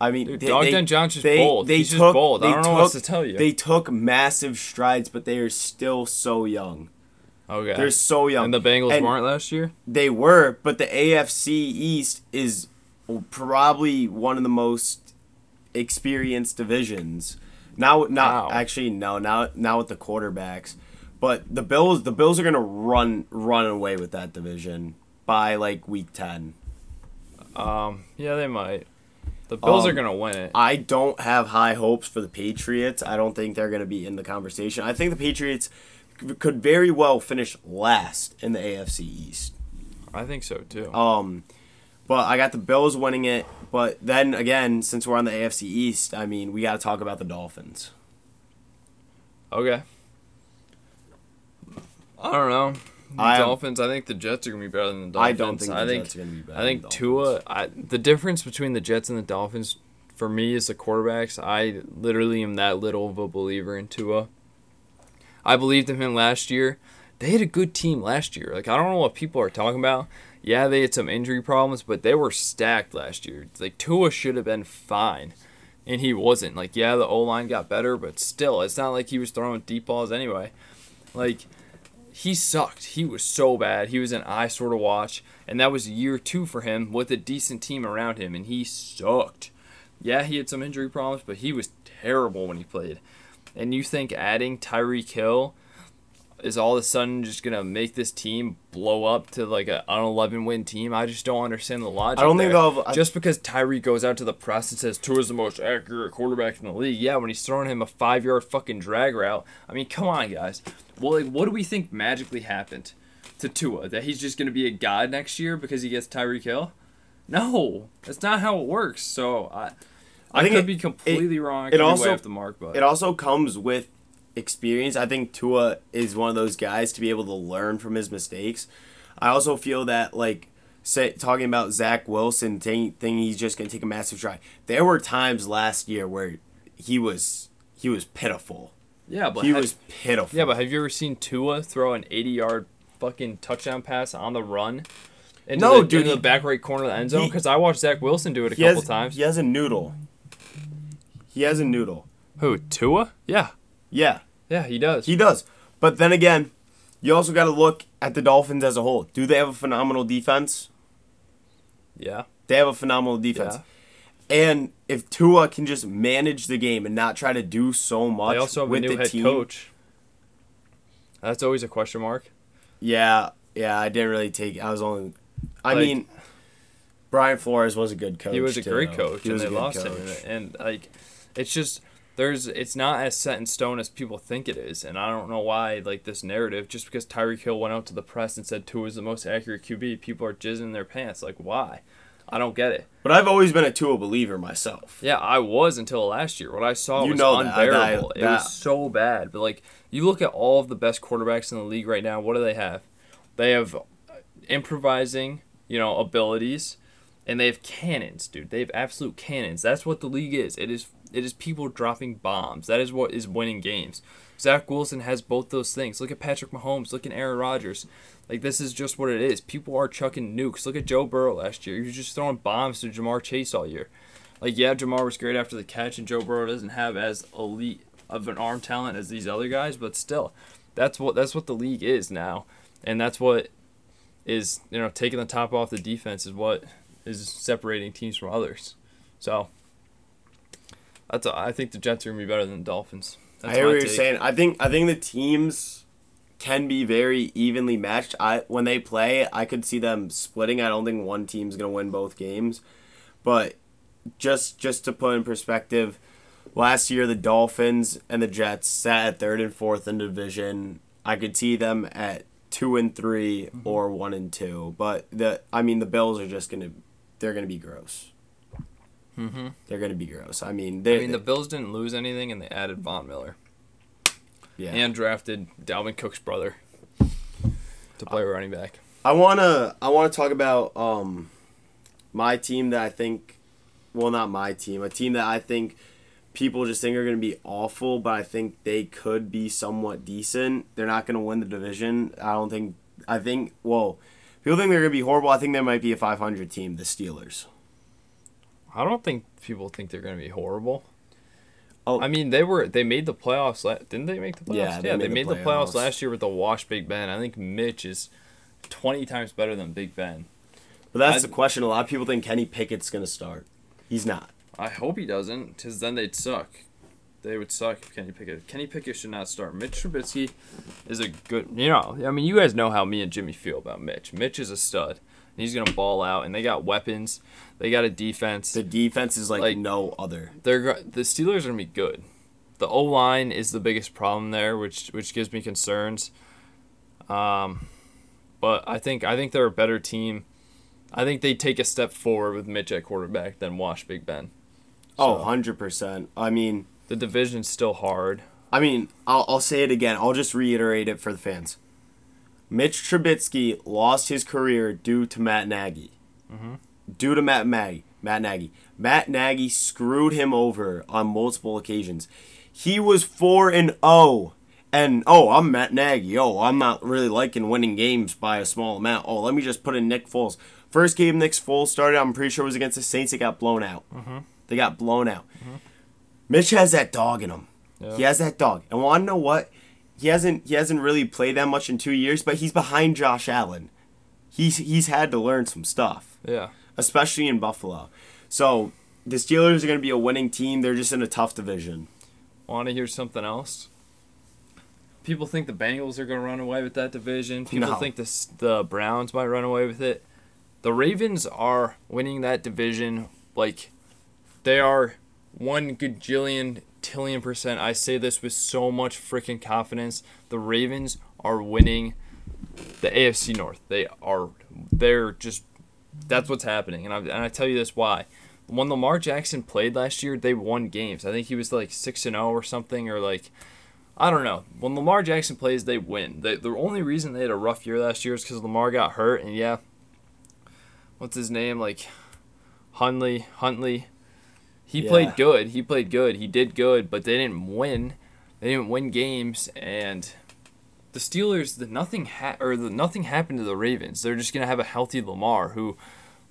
[SPEAKER 1] I mean,
[SPEAKER 2] Dude,
[SPEAKER 1] they,
[SPEAKER 2] Dog
[SPEAKER 1] they,
[SPEAKER 2] Den John's just
[SPEAKER 1] they-
[SPEAKER 2] bold.
[SPEAKER 1] they
[SPEAKER 2] He's just
[SPEAKER 1] took-
[SPEAKER 2] bold. I don't know what
[SPEAKER 1] took-
[SPEAKER 2] to tell you.
[SPEAKER 1] They took massive strides, but they are still so young.
[SPEAKER 2] okay.
[SPEAKER 1] They're so young.
[SPEAKER 2] and the Bengals
[SPEAKER 1] And
[SPEAKER 2] weren't last year?
[SPEAKER 1] They were, but the AFC East is probably one of the most experienced divisions. Now, not
[SPEAKER 2] Wow.
[SPEAKER 1] actually no, now now with the quarterbacks, but the Bills the Bills are gonna run run away with that division by like week ten.
[SPEAKER 2] Um, yeah, they might. The Bills
[SPEAKER 1] Um,
[SPEAKER 2] are gonna win it.
[SPEAKER 1] I don't have high hopes for the Patriots. I don't think they're going to be in the conversation. I think the Patriots could very well finish last in the AFC East.
[SPEAKER 2] I think so too.
[SPEAKER 1] Um, but I got the Bills winning it. But then again, since we're on the AFC East, I mean, we got to talk about the Dolphins.
[SPEAKER 2] Okay. I don't know. The
[SPEAKER 1] I
[SPEAKER 2] Dolphins. I think the Jets are gonna be better than the Dolphins.
[SPEAKER 1] I don't think the
[SPEAKER 2] think,
[SPEAKER 1] Jets are to be better.
[SPEAKER 2] I think Tua. I, the difference between the Jets and the Dolphins, for me, is the quarterbacks. I literally am that little of a believer in Tua. I believed in him last year. They had a good team last year. Like I don't know what people are talking about. Yeah, they had some injury problems, but they were stacked last year. Like Tua should have been fine, and he wasn't. Like yeah, the O line got better, but still, it's not like he was throwing deep balls anyway. Like he sucked. He was so bad. He was an eye eyesore to watch, and that was year two for him with a decent team around him, and he sucked. Yeah, he had some injury problems, but he was terrible when he played. And you think adding Tyreek Hill is all of a sudden just gonna make this team blow up to like a, an 11 win team? I just don't understand the logic.
[SPEAKER 1] I don't think
[SPEAKER 2] there.
[SPEAKER 1] they'll have- I-
[SPEAKER 2] just because Tyreek goes out to the press and says Tua is the most accurate quarterback in the league. Yeah, when he's throwing him a five yard fucking drag route. I mean, come on, guys. Well, like, what do we think magically happened to Tua? That he's just gonna be a god next year because he gets Tyreek Hill? No, that's not how it works. So I, I,
[SPEAKER 1] I think
[SPEAKER 2] could
[SPEAKER 1] it-
[SPEAKER 2] be completely wrong. I
[SPEAKER 1] it also-
[SPEAKER 2] off the mark, but
[SPEAKER 1] It also comes with experience. I think Tua is one of those guys to be able to learn from his mistakes. I also feel that like say talking about Zach Wilson thinking he's just gonna take a massive try. There were times last year where he was he was pitiful.
[SPEAKER 2] yeah, but
[SPEAKER 1] He
[SPEAKER 2] ha-
[SPEAKER 1] was pitiful.
[SPEAKER 2] yeah, but have you ever seen Tua throw an 80 yard fucking touchdown pass on the run? Into
[SPEAKER 1] No,
[SPEAKER 2] the,
[SPEAKER 1] dude,
[SPEAKER 2] into the back right corner of the end zone because I watched Zach Wilson do it a couple
[SPEAKER 1] has,
[SPEAKER 2] times.
[SPEAKER 1] He has a noodle. He has a noodle.
[SPEAKER 2] Who Tua? Yeah,
[SPEAKER 1] Yeah,
[SPEAKER 2] yeah, he does.
[SPEAKER 1] he does. But then again, you also got to look at the Dolphins as a whole. Do they have a phenomenal defense?
[SPEAKER 2] yeah,
[SPEAKER 1] They have a phenomenal defense.
[SPEAKER 2] yeah.
[SPEAKER 1] And if Tua can just manage the game and not try to do so much
[SPEAKER 2] They also have a
[SPEAKER 1] with
[SPEAKER 2] new
[SPEAKER 1] the
[SPEAKER 2] head
[SPEAKER 1] team,
[SPEAKER 2] coach. That's always a question mark.
[SPEAKER 1] yeah, yeah, I didn't really take. I was only, I
[SPEAKER 2] Like-
[SPEAKER 1] mean, Brian Flores was a good coach.
[SPEAKER 2] he was a
[SPEAKER 1] too.
[SPEAKER 2] great coach,
[SPEAKER 1] He
[SPEAKER 2] and they lost
[SPEAKER 1] coach.
[SPEAKER 2] him. And like, it's just there's it's not as set in stone as people think it is, and I don't know why like this narrative. Just because Tyreek Hill went out to the press and said Tua is the most accurate QB, people are jizzing their pants. Like, why? I don't get it.
[SPEAKER 1] But I've always been a Tua believer myself.
[SPEAKER 2] Yeah, I was until last year. What I saw
[SPEAKER 1] You
[SPEAKER 2] was
[SPEAKER 1] know that.
[SPEAKER 2] Unbearable.
[SPEAKER 1] that-
[SPEAKER 2] it was so bad. But like, you look at all of the best quarterbacks in the league right now. What do they have? They have improvising, you know, abilities, and they have cannons, dude. They have absolute cannons. That's what the league is. It is. It is people dropping bombs. That is what is winning games. Zach Wilson has both those things. Look at Patrick Mahomes. Look at Aaron Rodgers. Like this is just what it is. People are chucking nukes. Look at Joe Burrow last year. He was just throwing bombs to Ja'Marr Chase all year. Like yeah, Ja'Marr was great after the catch, and Joe Burrow doesn't have as elite of an arm talent as these other guys, but still, that's what that's what the league is now, and that's what is you know taking the top off the defense is what is separating teams from others. So that's I think the Jets are gonna be better than the Dolphins. That's
[SPEAKER 1] I hear what you're saying. I think I think the teams can be very evenly matched. I when they play, I could see them splitting. I don't think one team's gonna win both games, but just just to put in perspective, last year the Dolphins and the Jets sat at third and fourth in division. I could see them at two and 3
[SPEAKER 2] Mm-hmm.
[SPEAKER 1] or one and two. But the I mean the Bills are just gonna they're gonna be gross.
[SPEAKER 2] Mm-hmm.
[SPEAKER 1] They're gonna be gross. I mean they
[SPEAKER 2] I mean the Bills didn't lose anything, and they added Von Miller
[SPEAKER 1] yeah.
[SPEAKER 2] and drafted Dalvin Cook's brother to play running back.
[SPEAKER 1] I wanna I wanna talk about um my team that I think well not my team, a team that I think people just think are gonna be awful, but I think they could be somewhat decent. They're not gonna win the division. I don't think I think well people think they're gonna be horrible. I think they might be a five hundred team, the Steelers.
[SPEAKER 2] I don't think people think they're going to be horrible.
[SPEAKER 1] Oh.
[SPEAKER 2] I mean, they were they made the playoffs. La- didn't they make the playoffs?
[SPEAKER 1] Yeah, they
[SPEAKER 2] they
[SPEAKER 1] made the
[SPEAKER 2] made the playoffs
[SPEAKER 1] playoffs.
[SPEAKER 2] last year with the wash Big Ben. I think Mitch is twenty times better than Big Ben.
[SPEAKER 1] But that's
[SPEAKER 2] I-
[SPEAKER 1] the question. A lot of people think Kenny Pickett's gonna start. He's not.
[SPEAKER 2] I hope he doesn't, because then they'd suck. They would suck if Kenny Pickett. Kenny Pickett should not start. Mitch Trubisky is a good. You know, I mean, you guys know how me and Jimmy feel about Mitch. Mitch is a stud. He's gonna ball out, and they got weapons. They got a defense.
[SPEAKER 1] The defense is like,
[SPEAKER 2] Like-
[SPEAKER 1] no other.
[SPEAKER 2] They're the Steelers are gonna be good. The O line is the biggest problem there, which which gives me concerns. Um, but I think I think they're a better team. I think they take a step forward with Mitch at quarterback than Wash Big Ben.
[SPEAKER 1] Oh, 100%. I mean,
[SPEAKER 2] The division's still hard.
[SPEAKER 1] I mean, I'll, I'll say it again. I'll just reiterate it for the fans. Mitch Trubisky lost his career due to Matt Nagy. Mm-hmm. Due to Matt Nagy. Matt Nagy. Matt Nagy screwed him over on multiple occasions. He was 4 and 0. And oh, I'm Matt Nagy. Oh, I'm not really liking winning games by a small amount. Oh, let me just put in Nick Foles. First game Nick Foles started, I'm pretty sure it was against the Saints. It got blown out. Mm-hmm. They got blown out. Mm-hmm. Mitch has that dog in him.
[SPEAKER 2] Yeah.
[SPEAKER 1] He has that dog. And want to know what? He hasn't he hasn't really played that much in two years, but he's behind Josh Allen. He's he's had to learn some stuff,
[SPEAKER 2] Yeah.
[SPEAKER 1] especially in Buffalo. So the Steelers are going to be a winning team. They're just in a tough division.
[SPEAKER 2] Want to hear something else? People think the Bengals are going to run away with that division. People
[SPEAKER 1] No.
[SPEAKER 2] think the the Browns might run away with it. The Ravens are winning that division like they are one gajillion tillion percent. I say this with so much freaking confidence. The Ravens are winning the AFC North. They are they're just that's what's happening. And I and I tell you this why. When Lamar Jackson played last year, they won games. I think he was like 6 and 0 or something or like I don't know. When Lamar Jackson plays, they win. They, the only reason they had a rough year last year is because Lamar got hurt, and yeah, what's his name? Like Huntley, Huntley. He
[SPEAKER 1] Yeah.
[SPEAKER 2] played good. He played good. He did good, but they didn't win. They didn't win games, and the Steelers, the nothing ha- or the nothing happened to the Ravens. They're just gonna have a healthy Lamar who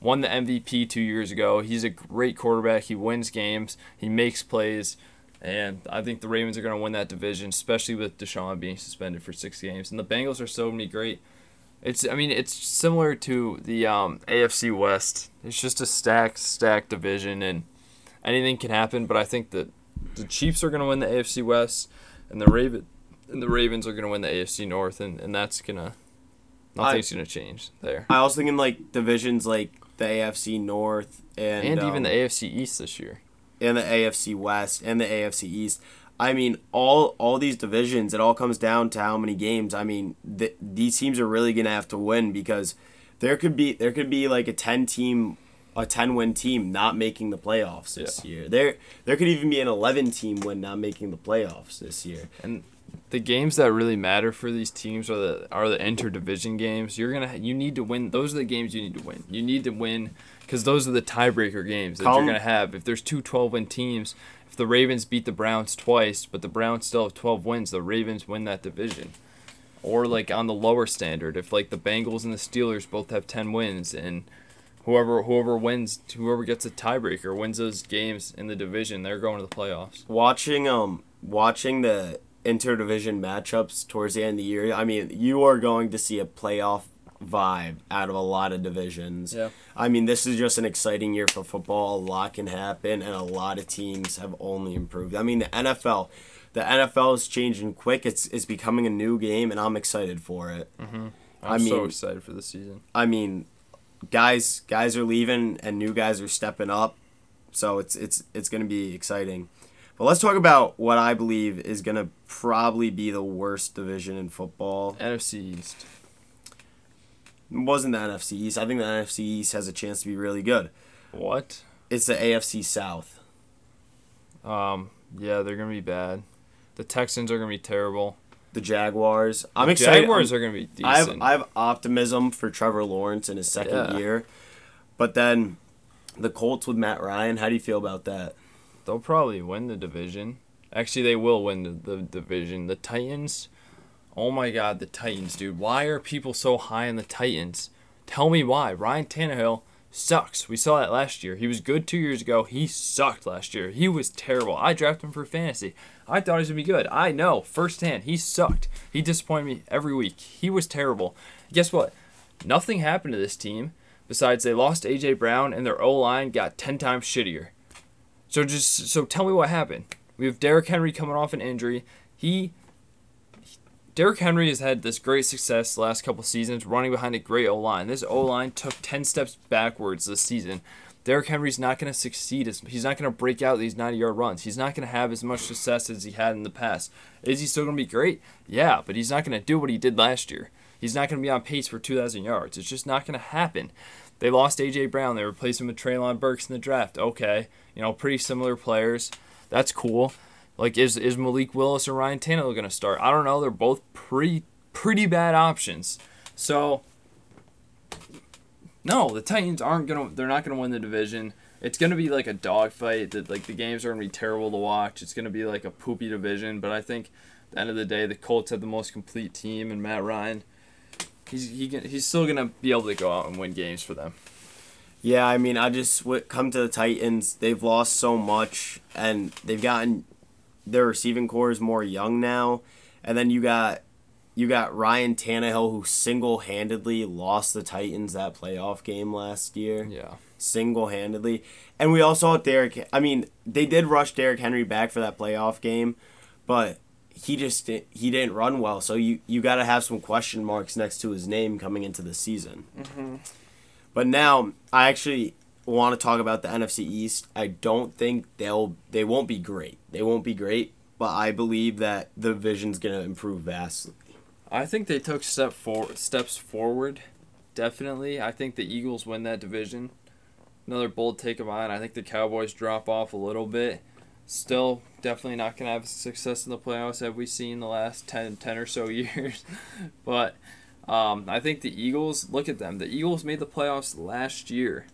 [SPEAKER 2] won the MVP two years ago. He's a great quarterback. He wins games. He makes plays. And I think the Ravens are going to win that division, especially with Deshaun being suspended for six games. And the Bengals are so many great. It's I mean it's similar to the um, AFC West. It's just a stacked stacked division, and anything can happen. But I think that the Chiefs are going to win the AFC West, and the Raven and the Ravens are going to win the AFC North, and, and that's gonna nothing's going to change there.
[SPEAKER 1] I was thinking like divisions like the AFC North and
[SPEAKER 2] And, even
[SPEAKER 1] um,
[SPEAKER 2] the AFC East this year.
[SPEAKER 1] and the AFC West and the AFC East. I mean, all all these divisions, it all comes down to how many games. I mean, th- these teams are really gonna have to win because there could be there could be like a ten team, a ten win team not making the playoffs this year. There there could even be an eleven team win not making the playoffs this year.
[SPEAKER 2] And the games that really matter for these teams are the are the interdivision games. You're gonna you need to win. Those are the games you need to win. You need to win because those are the tiebreaker games that
[SPEAKER 1] Colin-
[SPEAKER 2] you're gonna have. If there's two 12 win teams, if the Ravens beat the Browns twice, but the Browns still have 12 wins, the Ravens win that division. Or like on the lower standard, if like the Bengals and the Steelers both have 10 wins and whoever whoever wins whoever gets a tiebreaker wins those games in the division, they're going to the playoffs.
[SPEAKER 1] Watching um watching the interdivision matchups towards the end of the year, I mean, you are going to see a playoff vibe out of a lot of divisions.
[SPEAKER 2] Yeah.
[SPEAKER 1] I mean, this is just an exciting year for football. A lot can happen, and a lot of teams have only improved. I mean, the NFL, the NFL is changing quick. It's it's becoming a new game, and I'm excited for it.
[SPEAKER 2] I'm
[SPEAKER 1] I
[SPEAKER 2] so
[SPEAKER 1] mean-
[SPEAKER 2] excited for the season.
[SPEAKER 1] I mean, guys guys are leaving, and new guys are stepping up, so it's it's it's going to be exciting. But let's talk about what I believe is going to probably be the worst division in football.
[SPEAKER 2] NFC East.
[SPEAKER 1] It wasn't the NFC East. I think the NFC East has a chance to be really good.
[SPEAKER 2] What?
[SPEAKER 1] It's the AFC South.
[SPEAKER 2] Um, yeah, they're gonna be bad. The Texans are gonna be terrible.
[SPEAKER 1] The Jaguars. I'm
[SPEAKER 2] The
[SPEAKER 1] excited.
[SPEAKER 2] Jaguars
[SPEAKER 1] I'm-
[SPEAKER 2] are gonna be
[SPEAKER 1] I have. I have optimism for Trevor Lawrence in his second
[SPEAKER 2] Yeah.
[SPEAKER 1] year. But then the Colts with Matt Ryan, how do you feel about that?
[SPEAKER 2] They'll probably win the division. Actually, they will win the, the division. The Titans. Oh my God, the Titans, dude! Why are people so high on the Titans? Tell me why. Ryan Tannehill sucks. We saw that last year. He was good two years ago. He sucked last year. He was terrible. I drafted him for fantasy. I thought he was gonna be good. I know firsthand. He sucked. He disappointed me every week. He was terrible. Guess what? Nothing happened to this team. Besides, they lost AJ Brown and their O line got ten times shittier. So just so tell me what happened. We have Derrick Henry coming off an injury. He Derrick Henry has had this great success the last couple seasons running behind a great O line. This O line took 10 steps backwards this season. Derrick Henry's not going to succeed. He's not going to break out these 90 yard runs. He's not going to have as much success as he had in the past. Is he still going to be great? Yeah, but he's not going to do what he did last year. He's not going to be on pace for 2,000 yards. It's just not going to happen. They lost A.J. Brown. They replaced him with Treylon Burks in the draft. Okay, you know, pretty similar players. That's cool. Like, is is Malik Willis or Ryan Tannehill going to start? I don't know. They're both pretty pretty bad options. So, no, the Titans aren't gonna. They're not gonna win the division. It's gonna be like a dogfight. That like the games are gonna be terrible to watch. It's gonna be like a poopy division. But I think at the end of the day, the Colts have the most complete team, and Matt Ryan, he's he, can, he's still gonna be able to go out and win games for them.
[SPEAKER 1] Yeah, I mean, I just come to the Titans. They've lost so much, and they've gotten their receiving corps is more young now, and then you got you got Ryan Tannehill who single handedly lost the Titans that playoff game last year.
[SPEAKER 2] Yeah,
[SPEAKER 1] single handedly, and we also had Derrick. I mean, they did rush Derrick Henry back for that playoff game, but he just he didn't run well. So you you got to have some question marks next to his name coming into the season.
[SPEAKER 2] Mm-hmm.
[SPEAKER 1] But now I actually want to talk about the NFC East. I don't think they'll they won't be great. They won't be great, but I believe that the division's gonna improve vastly.
[SPEAKER 2] I think they took step for steps forward. Definitely, I think the Eagles win that division. Another bold take of mine. I think the Cowboys drop off a little bit. Still, definitely not gonna have success in the playoffs have we've seen the last 10, 10 or so years. but um, I think the Eagles. Look at them. The Eagles made the playoffs last year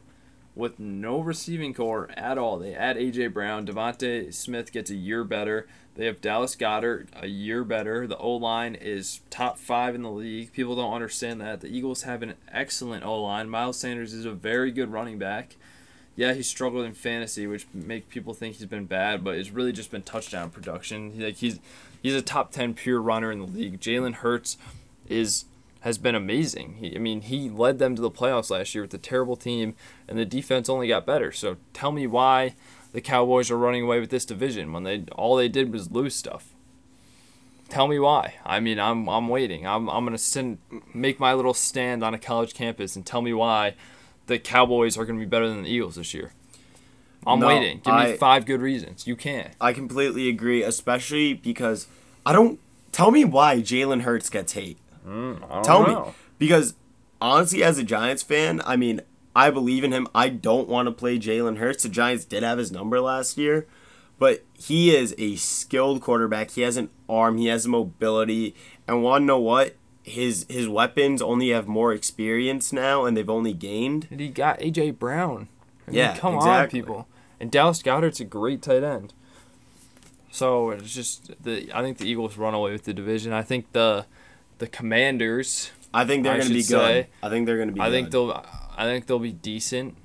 [SPEAKER 2] with no receiving corps at all. They add AJ Brown, DeVonta Smith gets a year better. They have Dallas Goedert a year better. The O line is top five in the league. People don't understand that. The Eagles have an excellent O line. Miles Sanders is a very good running back. Yeah, he struggled in fantasy, which make people think he's been bad, but it's really just been touchdown production. Like he's he's a top ten pure runner in the league. Jalen Hurts is has been amazing. He, I mean, he led them to the playoffs last year with a terrible team, and the defense only got better. So tell me why the Cowboys are running away with this division when they all they did was lose stuff. Tell me why. I mean, I'm I'm waiting. I'm I'm gonna send make my little stand on a college campus and tell me why the Cowboys are gonna be better than the Eagles this year. I'm no, waiting. Give I, me five good reasons. You can't.
[SPEAKER 1] I completely agree, especially because I don't. Tell me why Jalen Hurts gets hate.
[SPEAKER 2] Mm,
[SPEAKER 1] Tell
[SPEAKER 2] know.
[SPEAKER 1] me. Because honestly, as a Giants fan, I mean, I believe in him. I don't want to play Jalen Hurts. The Giants did have his number last year, but he is a skilled quarterback. He has an arm, he has mobility, and want to know what? His his weapons only have more experience now, and they've only gained.
[SPEAKER 2] And he got AJ Brown.
[SPEAKER 1] I mean, yeah, come exactly.
[SPEAKER 2] on, people. And Dallas Goedert's a great tight end. So it's just the I think the Eagles run away with the division. I think the the Commanders.
[SPEAKER 1] I think they're going to be good. I think they're going to be.
[SPEAKER 2] I
[SPEAKER 1] good.
[SPEAKER 2] think they'll. I think they'll be decent.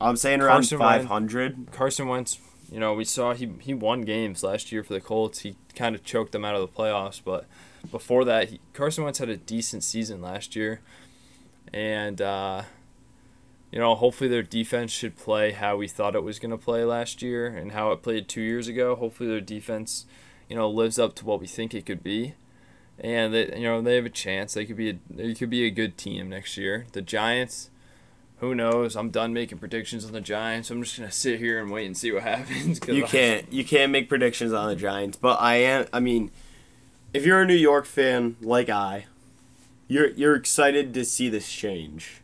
[SPEAKER 1] I'm saying around Carson 500.
[SPEAKER 2] Wentz, Carson Wentz. You know, we saw he he won games last year for the Colts. He kind of choked them out of the playoffs, but before that, he, Carson Wentz had a decent season last year, and uh, you know, hopefully their defense should play how we thought it was going to play last year and how it played two years ago. Hopefully their defense, you know, lives up to what we think it could be and they, you know they have a chance. They could be a they could be a good team next year. The Giants, who knows? I'm done making predictions on the Giants. I'm just gonna sit here and wait and see what happens.
[SPEAKER 1] You can't you can't make predictions on the Giants, but I am. I mean, if you're a New York fan like I, you're you're excited to see this change.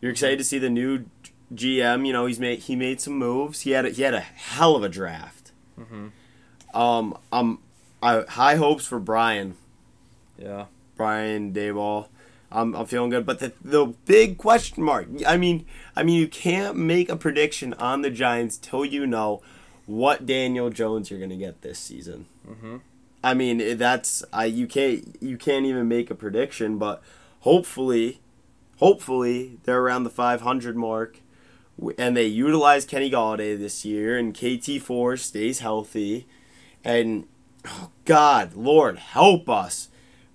[SPEAKER 1] You're excited to see the new GM. You know he's made he made some moves. He had a, he had a hell of a draft.
[SPEAKER 2] Mm-hmm.
[SPEAKER 1] Um, um, I high hopes for Brian
[SPEAKER 2] yeah.
[SPEAKER 1] Brian Daboll. I'm, I'm feeling good, but the the big question mark. I mean, I mean, you can't make a prediction on the Giants till you know what Daniel Jones you're gonna get this season.
[SPEAKER 2] Mm-hmm.
[SPEAKER 1] I mean, that's I you can't you can't even make a prediction, but hopefully, hopefully they're around the 500 mark, and they utilize Kenny Golladay this year, and KT four stays healthy, and oh God, Lord help us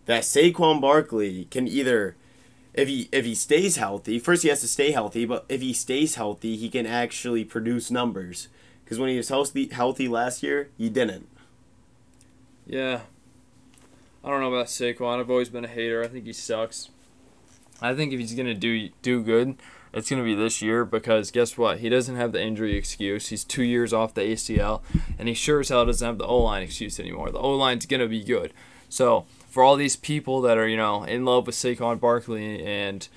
[SPEAKER 1] that Saquon Barkley can either if he if he stays healthy, first he has to stay healthy, but if he stays healthy, he can actually produce numbers. Because when he was healthy healthy last year, he didn't.
[SPEAKER 2] Yeah. I don't know about Saquon. I've always been a hater. I think he sucks. I think if he's gonna do do good, it's gonna be this year because guess what? He doesn't have the injury excuse. He's two years off the ACL, and he sure as hell doesn't have the O line excuse anymore. The O line's gonna be good. So for all these people that are you know in love with Saquon Barkley, and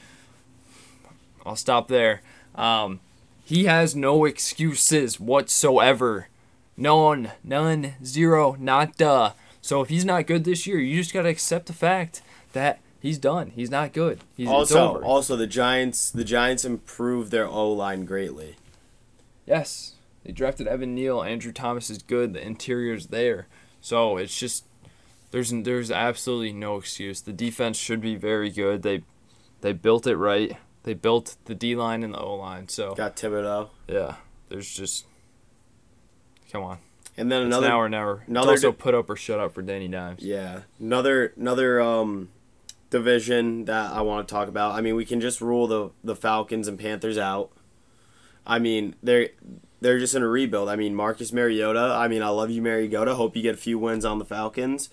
[SPEAKER 2] I'll stop there. Um, he has no excuses whatsoever. None, none, zero, not duh. So if he's not good this year, you just gotta accept the fact that he's done. He's not good. He's
[SPEAKER 1] Also, also the Giants the Giants improved their O line greatly.
[SPEAKER 2] Yes, they drafted Evan Neal. Andrew Thomas is good. The interior's there. So it's just there's there's absolutely no excuse. The defense should be very good. They they built it right. They built the D line and the O line. So
[SPEAKER 1] Got Thibodeaux.
[SPEAKER 2] yeah, there's just come on.
[SPEAKER 1] And then
[SPEAKER 2] It's
[SPEAKER 1] another
[SPEAKER 2] now or never. It's
[SPEAKER 1] another
[SPEAKER 2] also
[SPEAKER 1] di-
[SPEAKER 2] put up or shut up for Danny Dimes.
[SPEAKER 1] Yeah, another another um division that I want to talk about. I mean, we can just rule the the Falcons and Panthers out. I mean, they're they're just in a rebuild. I mean, Marcus Mariota. I mean, I love you, Mariota. Hope you get a few wins on the Falcons.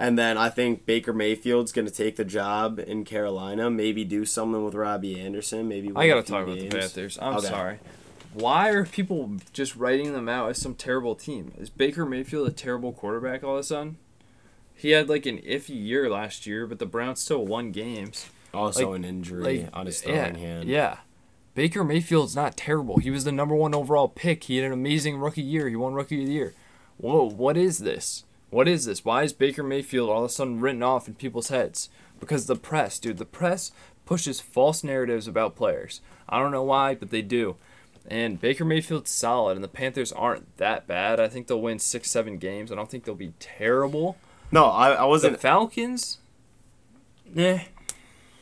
[SPEAKER 1] And then I think Baker Mayfield's going to take the job in Carolina. Maybe do something with Robbie Anderson. Maybe
[SPEAKER 2] I gotta
[SPEAKER 1] few
[SPEAKER 2] talk about the. Panthers. I'm
[SPEAKER 1] Okay.
[SPEAKER 2] sorry. Why are people just writing them out as some terrible team? Is Baker Mayfield a terrible quarterback all of a sudden? He had like an iffy year last year, but the Browns still won games.
[SPEAKER 1] Also,
[SPEAKER 2] Like-
[SPEAKER 1] an injury
[SPEAKER 2] Like
[SPEAKER 1] on his
[SPEAKER 2] yeah,
[SPEAKER 1] throwing hand.
[SPEAKER 2] yeah. Baker Mayfield's not terrible. He was the number one overall pick. He had an amazing rookie year. He won rookie of the year. Whoa, what is this? What is this? Why is Baker Mayfield all of a sudden written off in people's heads? Because the press, dude, the press pushes false narratives about players. I don't know why, but they do. And Baker Mayfield's solid, and the Panthers aren't that bad. I think they'll win six, seven games. I don't think they'll be terrible.
[SPEAKER 1] No, I, I wasn't.
[SPEAKER 2] Falcons, eh,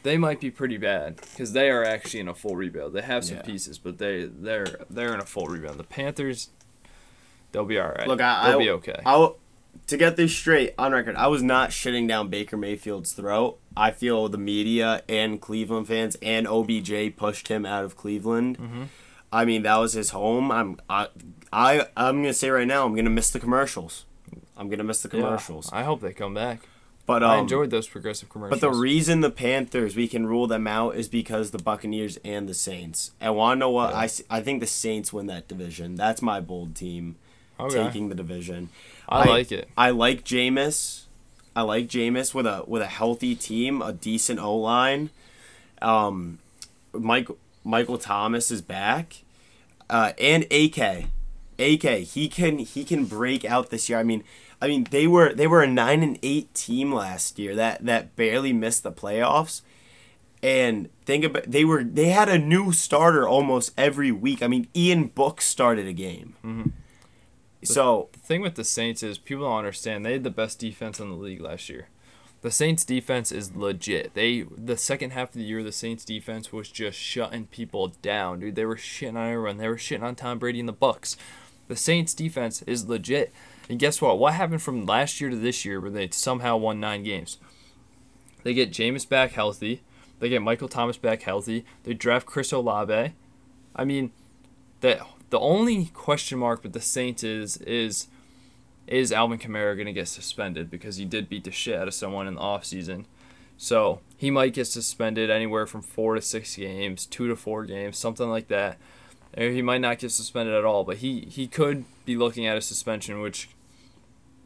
[SPEAKER 2] they might be pretty bad because they are actually in a full rebuild. They have some
[SPEAKER 1] Yeah.
[SPEAKER 2] pieces, but they they're they're in a full rebuild. The Panthers, they'll be all right.
[SPEAKER 1] Look, I,
[SPEAKER 2] they'll
[SPEAKER 1] I,
[SPEAKER 2] be okay.
[SPEAKER 1] I to get this straight on record, I was not shitting down Baker Mayfield's throat. I feel the media and Cleveland fans and OBJ pushed him out of Cleveland.
[SPEAKER 2] Mm-hmm.
[SPEAKER 1] I mean, that was his home. I'm I, I I'm gonna say right now, I'm gonna miss the commercials. I'm gonna miss the
[SPEAKER 2] Yeah,
[SPEAKER 1] commercials.
[SPEAKER 2] I hope they come back.
[SPEAKER 1] But um,
[SPEAKER 2] I enjoyed those progressive commercials.
[SPEAKER 1] But the reason the Panthers we can rule them out is because the Buccaneers and the Saints. And want to know what
[SPEAKER 2] Yeah.
[SPEAKER 1] I I think the Saints win that division. That's my bold team
[SPEAKER 2] okay.
[SPEAKER 1] taking the division.
[SPEAKER 2] I, like it.
[SPEAKER 1] I like Jameis. I like Jameis with a with a healthy team, a decent O line. Um, Mike Michael Thomas is back, uh, and AK, AK he can he can break out this year. I mean, I mean they were they were a nine and eight team last year that that barely missed the playoffs. And think about they were they had a new starter almost every week. I mean, Ian Book started a game.
[SPEAKER 2] Mhm.
[SPEAKER 1] So
[SPEAKER 2] The thing with the Saints is people don't understand. They had the best defense in the league last year. The Saints defense is legit. They the second half of the year the Saints defense was just shutting people down, dude. They were shitting on everyone. They were shitting on Tom Brady and the Bucs. The Saints defense is legit. And guess what? What happened from last year to this year where they somehow won nine games? They get Jameis back healthy. They get Michael Thomas back healthy. They draft Chris Olave. I mean, the the only question mark with the Saints is is is Alvin Kamara going to get suspended because he did beat the shit out of someone in the offseason. So he might get suspended anywhere from four to six games, two to four games, something like that. Or he might not get suspended at all, but he, he could be looking at a suspension, which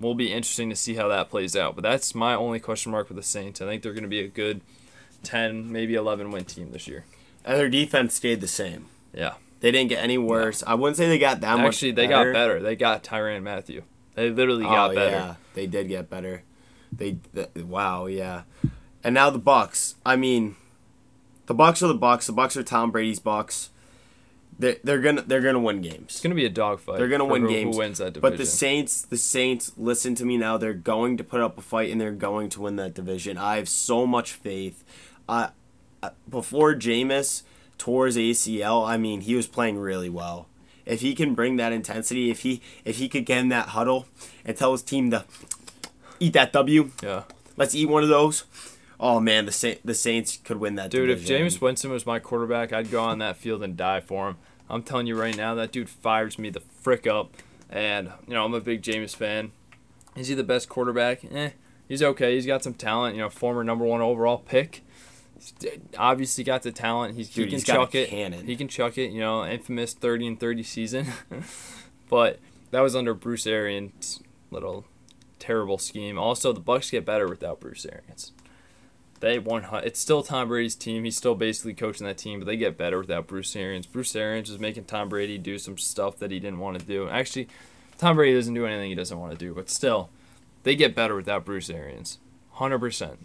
[SPEAKER 2] will be interesting to see how that plays out. But that's my only question mark with the Saints. I think they're going to be a good 10, maybe 11 win team this year.
[SPEAKER 1] and their defense stayed the same.
[SPEAKER 2] Yeah.
[SPEAKER 1] They didn't get any worse. I wouldn't say they got that much.
[SPEAKER 2] Actually, they
[SPEAKER 1] better.
[SPEAKER 2] got better. They got Tyrann Mathieu. They literally oh, got
[SPEAKER 1] oh,
[SPEAKER 2] better.
[SPEAKER 1] Yeah, they did get better. They th- wow, yeah. And now the Bucs. I mean, the Bucs are the Bucs. The Bucs are Tom Brady's Bucs. They're, they're gonna they're gonna win games.
[SPEAKER 2] It's going to be a dogfight.
[SPEAKER 1] They're gonna win
[SPEAKER 2] who,
[SPEAKER 1] games.
[SPEAKER 2] Who wins that division?
[SPEAKER 1] But the Saints, the Saints, listen to me now. They're going to put up a fight and they're going to win that division. I have so much faith. I I- before Jameis tore his ACL, I mean, he was playing really well. If he can bring that intensity, if he if he could get in that huddle and tell his team to eat that W,
[SPEAKER 2] yeah.
[SPEAKER 1] let's eat one of those. Oh man, the Sa- the Saints could win that.
[SPEAKER 2] Dude, if
[SPEAKER 1] division.
[SPEAKER 2] Jameis Winston was my quarterback, I'd go on that field and die for him. I'm telling you right now, that dude fires me the frick up. And, you know, I'm a big Jameis fan. Is he the best quarterback? Eh, he's okay. He's got some talent, you know, former number one overall pick. Obviously got the talent. He's,
[SPEAKER 1] Dude,
[SPEAKER 2] he can
[SPEAKER 1] he's
[SPEAKER 2] chuck it.
[SPEAKER 1] cannon.
[SPEAKER 2] He can chuck it, you know, infamous 30 and 30 season. but that was under Bruce Arians' little terrible scheme. Also, the Bucs get better without Bruce Arians. They won. It's still Tom Brady's team. He's still basically coaching that team, but they get better without Bruce Arians. Bruce Arians is making Tom Brady do some stuff that he didn't want to do. Actually, Tom Brady doesn't do anything he doesn't want to do, but still, they get better without Bruce Arians. 100%.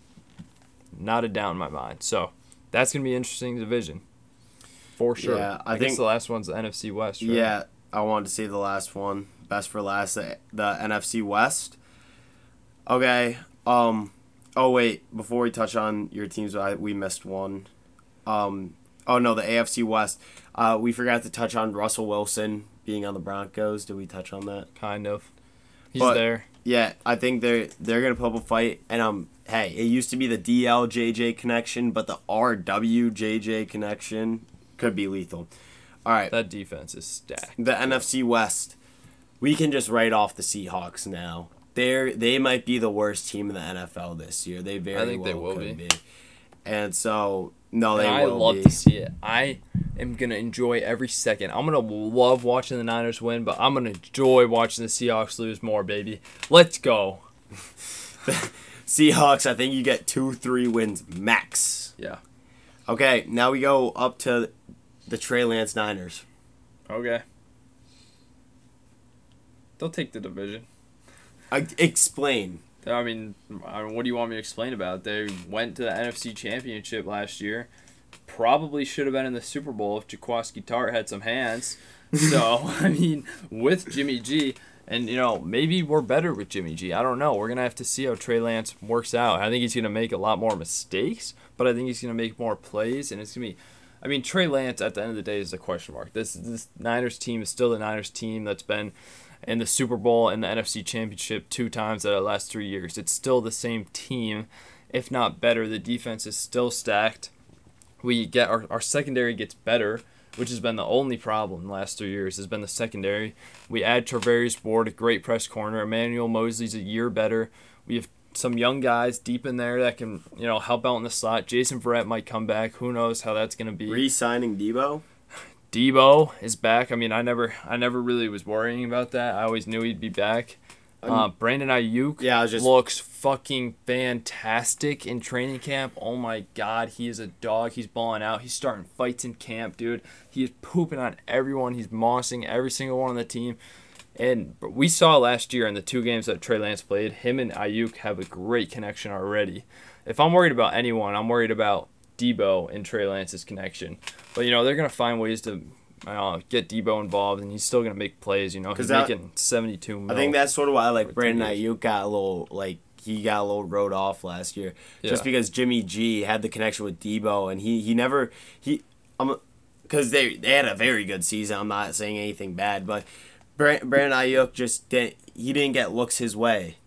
[SPEAKER 2] Not a doubt in my mind. So, that's going to be an interesting division. For sure.
[SPEAKER 1] Yeah, I
[SPEAKER 2] I,
[SPEAKER 1] think-
[SPEAKER 2] the last one's the NFC West, right?
[SPEAKER 1] Yeah, I wanted to see the last one. Best for last, the, the NFC West. Okay. Um. Oh wait, before we touch on your teams, I, we missed one. Um. Oh no, the AFC West. Uh, we forgot to touch on Russell Wilson being on the Broncos. Did we touch on that?
[SPEAKER 2] Kind of. He's
[SPEAKER 1] But-
[SPEAKER 2] there.
[SPEAKER 1] Yeah, I think they're they're gonna put up a fight, and um, hey, it used to be the DLJJ connection, but the RWJJ connection could be lethal. All right,
[SPEAKER 2] That defense is stacked.
[SPEAKER 1] the NFC West, we can just write off the Seahawks now. They're they might be the worst team in the NFL this year. They very
[SPEAKER 2] I think they
[SPEAKER 1] well
[SPEAKER 2] will
[SPEAKER 1] could
[SPEAKER 2] be.
[SPEAKER 1] be. And so no, they
[SPEAKER 2] And I
[SPEAKER 1] will
[SPEAKER 2] love
[SPEAKER 1] be.
[SPEAKER 2] to see it. I am gonna enjoy every second. I'm gonna love watching the Niners win, but I'm gonna enjoy watching the Seahawks lose more, baby. Let's go.
[SPEAKER 1] Seahawks, I think you get two, three wins max.
[SPEAKER 2] Yeah.
[SPEAKER 1] Okay, now we go up to the Trey Lance Niners.
[SPEAKER 2] Okay. They'll take the division.
[SPEAKER 1] I, explain.
[SPEAKER 2] I mean, I mean, what do you want me to explain about? They went to the NFC Championship last year. Probably should have been in the Super Bowl if Jaquiski Tartt had some hands. So, I mean, with Jimmy G, and, you know, maybe we're better with Jimmy G. I don't know. We're to have to see how Trey Lance works out. I think he's to make a lot more mistakes, but I think he's to make more plays, and it's to be. I mean, Trey Lance at the end of the day is a question mark. This this Niners team is still the Niners team that's been in the Super Bowl and the NFC Championship two times out of the last three years. It's still the same team, if not better. The defense is still stacked. We get our, our secondary gets better, which has been the only problem the last three years, has been the secondary. We add Charvarius Ward, a great press corner. Emmanuel Moseley's a year better. We have some young guys deep in there that can, you know, help out in the slot. Jason Verrett might come back. Who knows how that's gonna be.
[SPEAKER 1] Re-signing Deebo.
[SPEAKER 2] Deebo is back. I mean, I never, I never really was worrying about that. I always knew he'd be back. Uh, Brandon Aiyuk
[SPEAKER 1] Yeah, I was just
[SPEAKER 2] looks fucking fantastic in training camp. Oh my god, he is a dog. He's balling out. He's starting fights in camp, dude. He is pooping on everyone. He's mossing every single one on the team. And we saw last year in the two games that Trey Lance played, him and Aiyuk have a great connection already. If I'm worried about anyone, I'm worried about Deebo and Trey Lance's connection. But you know they're gonna find ways to uh, get Deebo involved, and he's still gonna make plays. You know, he's
[SPEAKER 1] that-
[SPEAKER 2] making 72.
[SPEAKER 1] I think that's sort of why like
[SPEAKER 2] two
[SPEAKER 1] Brandon. Aiyuk got a little like he got a little rode off last year just because Jimmy G had the connection with Deebo and he he never he um because they they had a very good season. I'm not saying anything bad, but Brand- Brandon Aiyuk just didn't he didn't get looks his way.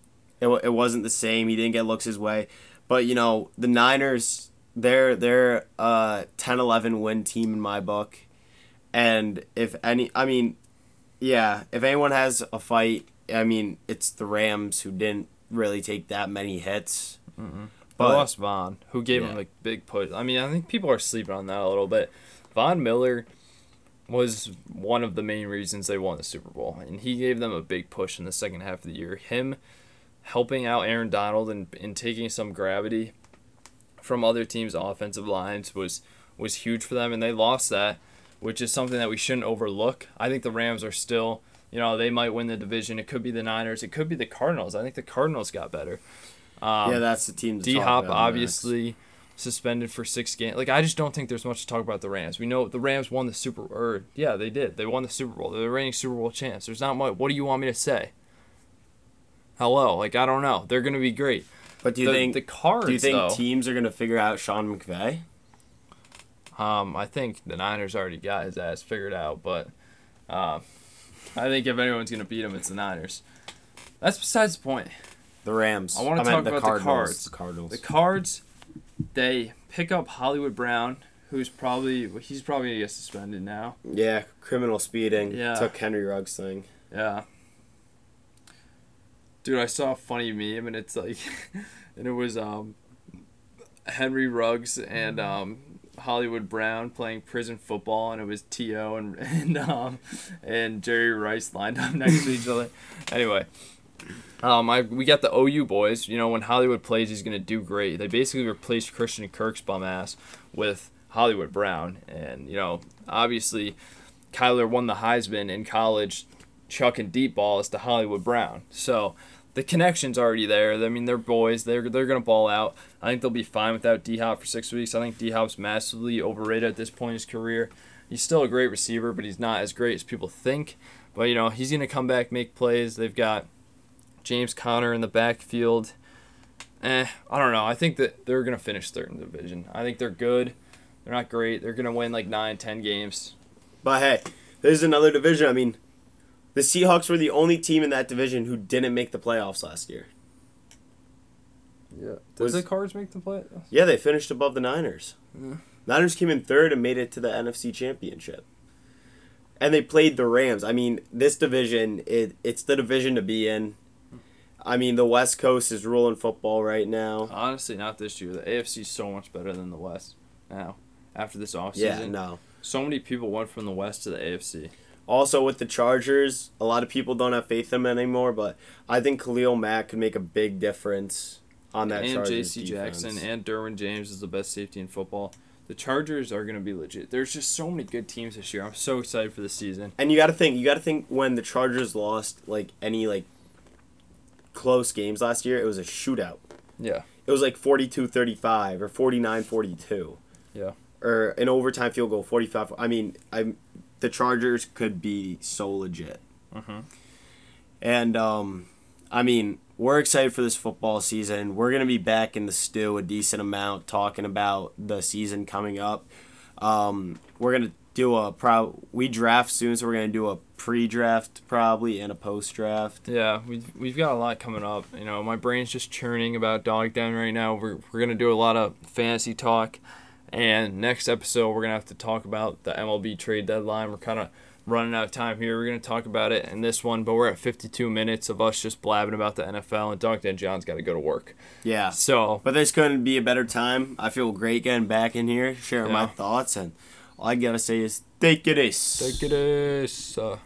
[SPEAKER 1] It, it wasn't the same. He didn't get looks his way. But you know the Niners they're they're a 10-11 win team in my book. And if any, I mean, yeah, if anyone has a fight, I mean, it's the Rams who didn't really take that many hits. Mm-hmm.
[SPEAKER 2] But
[SPEAKER 1] But
[SPEAKER 2] lost Von, who gave him a big push. I mean, I think people are sleeping on that a little bit. Von Miller was one of the main reasons they won the Super Bowl, and he gave them a big push in the second half of the year. Him helping out Aaron Donald and, and taking some gravity from other teams' offensive lines was was huge for them, and they lost that, which is something that we shouldn't overlook. I think the Rams are still, you know, they might win the division. It could be the Niners. It could be the Cardinals. I think the Cardinals got better. Um,
[SPEAKER 1] yeah, that's the team.
[SPEAKER 2] D Hop
[SPEAKER 1] about next.
[SPEAKER 2] obviously suspended for six games. Like I just don't think there's much to talk about the Rams. We know the Rams won the Super or yeah, they did. They won the Super Bowl. They're the reigning Super Bowl champs. There's not much. What do you want me to say? Hello, like I don't know. They're gonna be great.
[SPEAKER 1] But do you
[SPEAKER 2] the,
[SPEAKER 1] think
[SPEAKER 2] the Cards
[SPEAKER 1] do you think
[SPEAKER 2] though?
[SPEAKER 1] teams are gonna figure out Sean McVay?
[SPEAKER 2] Um, I think the Niners already got his ass figured out, but uh, I think if anyone's gonna beat him, it's the Niners. That's besides the point.
[SPEAKER 1] The Rams.
[SPEAKER 2] I wanna
[SPEAKER 1] meant
[SPEAKER 2] talk about the Cards.
[SPEAKER 1] The Cardinals.
[SPEAKER 2] The Cards, they pick up Hollywood Brown, who's probably he's probably gonna get suspended now.
[SPEAKER 1] Yeah, criminal speeding.
[SPEAKER 2] Yeah.
[SPEAKER 1] Took Henry Ruggs thing.
[SPEAKER 2] Yeah. Dude, I saw a funny meme and it's like and it was um Henry Ruggs and um Hollywood Brown playing prison football and it was T.O. and and um and Jerry Rice lined up next to each other. Anyway. Um, I we got the OU boys. You know, when Hollywood plays, he's gonna do great. They basically replaced Christian Kirk's bum ass with Hollywood Brown, and you know, obviously, Kyler won the Heisman in college, chucking deep balls to Hollywood Brown. So the connection's already there. I mean, they're boys. They're they're gonna ball out. I think they'll be fine without D Hop for six weeks. I think D Hop's massively overrated at this point in his career. He's still a great receiver, but he's not as great as people think. But you know, he's gonna come back, make plays. They've got James Conner in the backfield. Eh, I don't know. I think that they're gonna finish third in the division. I think they're good. They're not great. They're gonna win like nine, ten games.
[SPEAKER 1] But hey, there's another division. I mean, the Seahawks were the only team in that division who didn't make the playoffs last year.
[SPEAKER 2] Yeah.
[SPEAKER 1] Was-
[SPEAKER 2] the Cards make the play?
[SPEAKER 1] Yeah, they finished above the Niners.
[SPEAKER 2] Yeah.
[SPEAKER 1] Niners came in third and made it to the NFC Championship. And they played the Rams. I mean, this division, it, it's the division to be in. I mean, the West Coast is ruling football right now.
[SPEAKER 2] Honestly, not this year. The AFC is so much better than the West now. After this offseason,
[SPEAKER 1] Yeah, no.
[SPEAKER 2] so many people went from the West to the AFC.
[SPEAKER 1] Also, with the Chargers, a lot of people don't have faith in them anymore, but I think Khalil Mack could make a big difference on that
[SPEAKER 2] and
[SPEAKER 1] Chargers
[SPEAKER 2] J.C.
[SPEAKER 1] defense.
[SPEAKER 2] Jackson and Derwin James is the best safety in football. The Chargers are going to be legit. There's just so many good teams this year. I'm so excited for the season.
[SPEAKER 1] And you got to think, you got to think when the Chargers lost like any like close games last year, it was a shootout.
[SPEAKER 2] Yeah.
[SPEAKER 1] It was like 42-35 or 49-42.
[SPEAKER 2] Yeah.
[SPEAKER 1] Or an overtime field goal 45. I mean, I the Chargers could be so legit.
[SPEAKER 2] Mhm.
[SPEAKER 1] And um I mean, we're excited for this football season. We're going to be back in the stew a decent amount talking about the season coming up. Um, we're going to do a pro we draft soon so we're going to do a pre-draft probably and a post-draft.
[SPEAKER 2] Yeah, we've, we've got a lot coming up. You know, my brain's just churning about Dog Den right now. We're, we're going to do a lot of fantasy talk. And next episode, we're going to have to talk about the MLB trade deadline. We're kind of running out of time here. We're going to talk about it in this one, but we're at 52 minutes of us just blabbing about the NFL, and Dog Dan John's got to go to work.
[SPEAKER 1] Yeah.
[SPEAKER 2] So,
[SPEAKER 1] But this couldn't be a better time. I feel great getting back in here, sharing my thoughts and all I got to say is take it is.
[SPEAKER 2] take it is. Uh,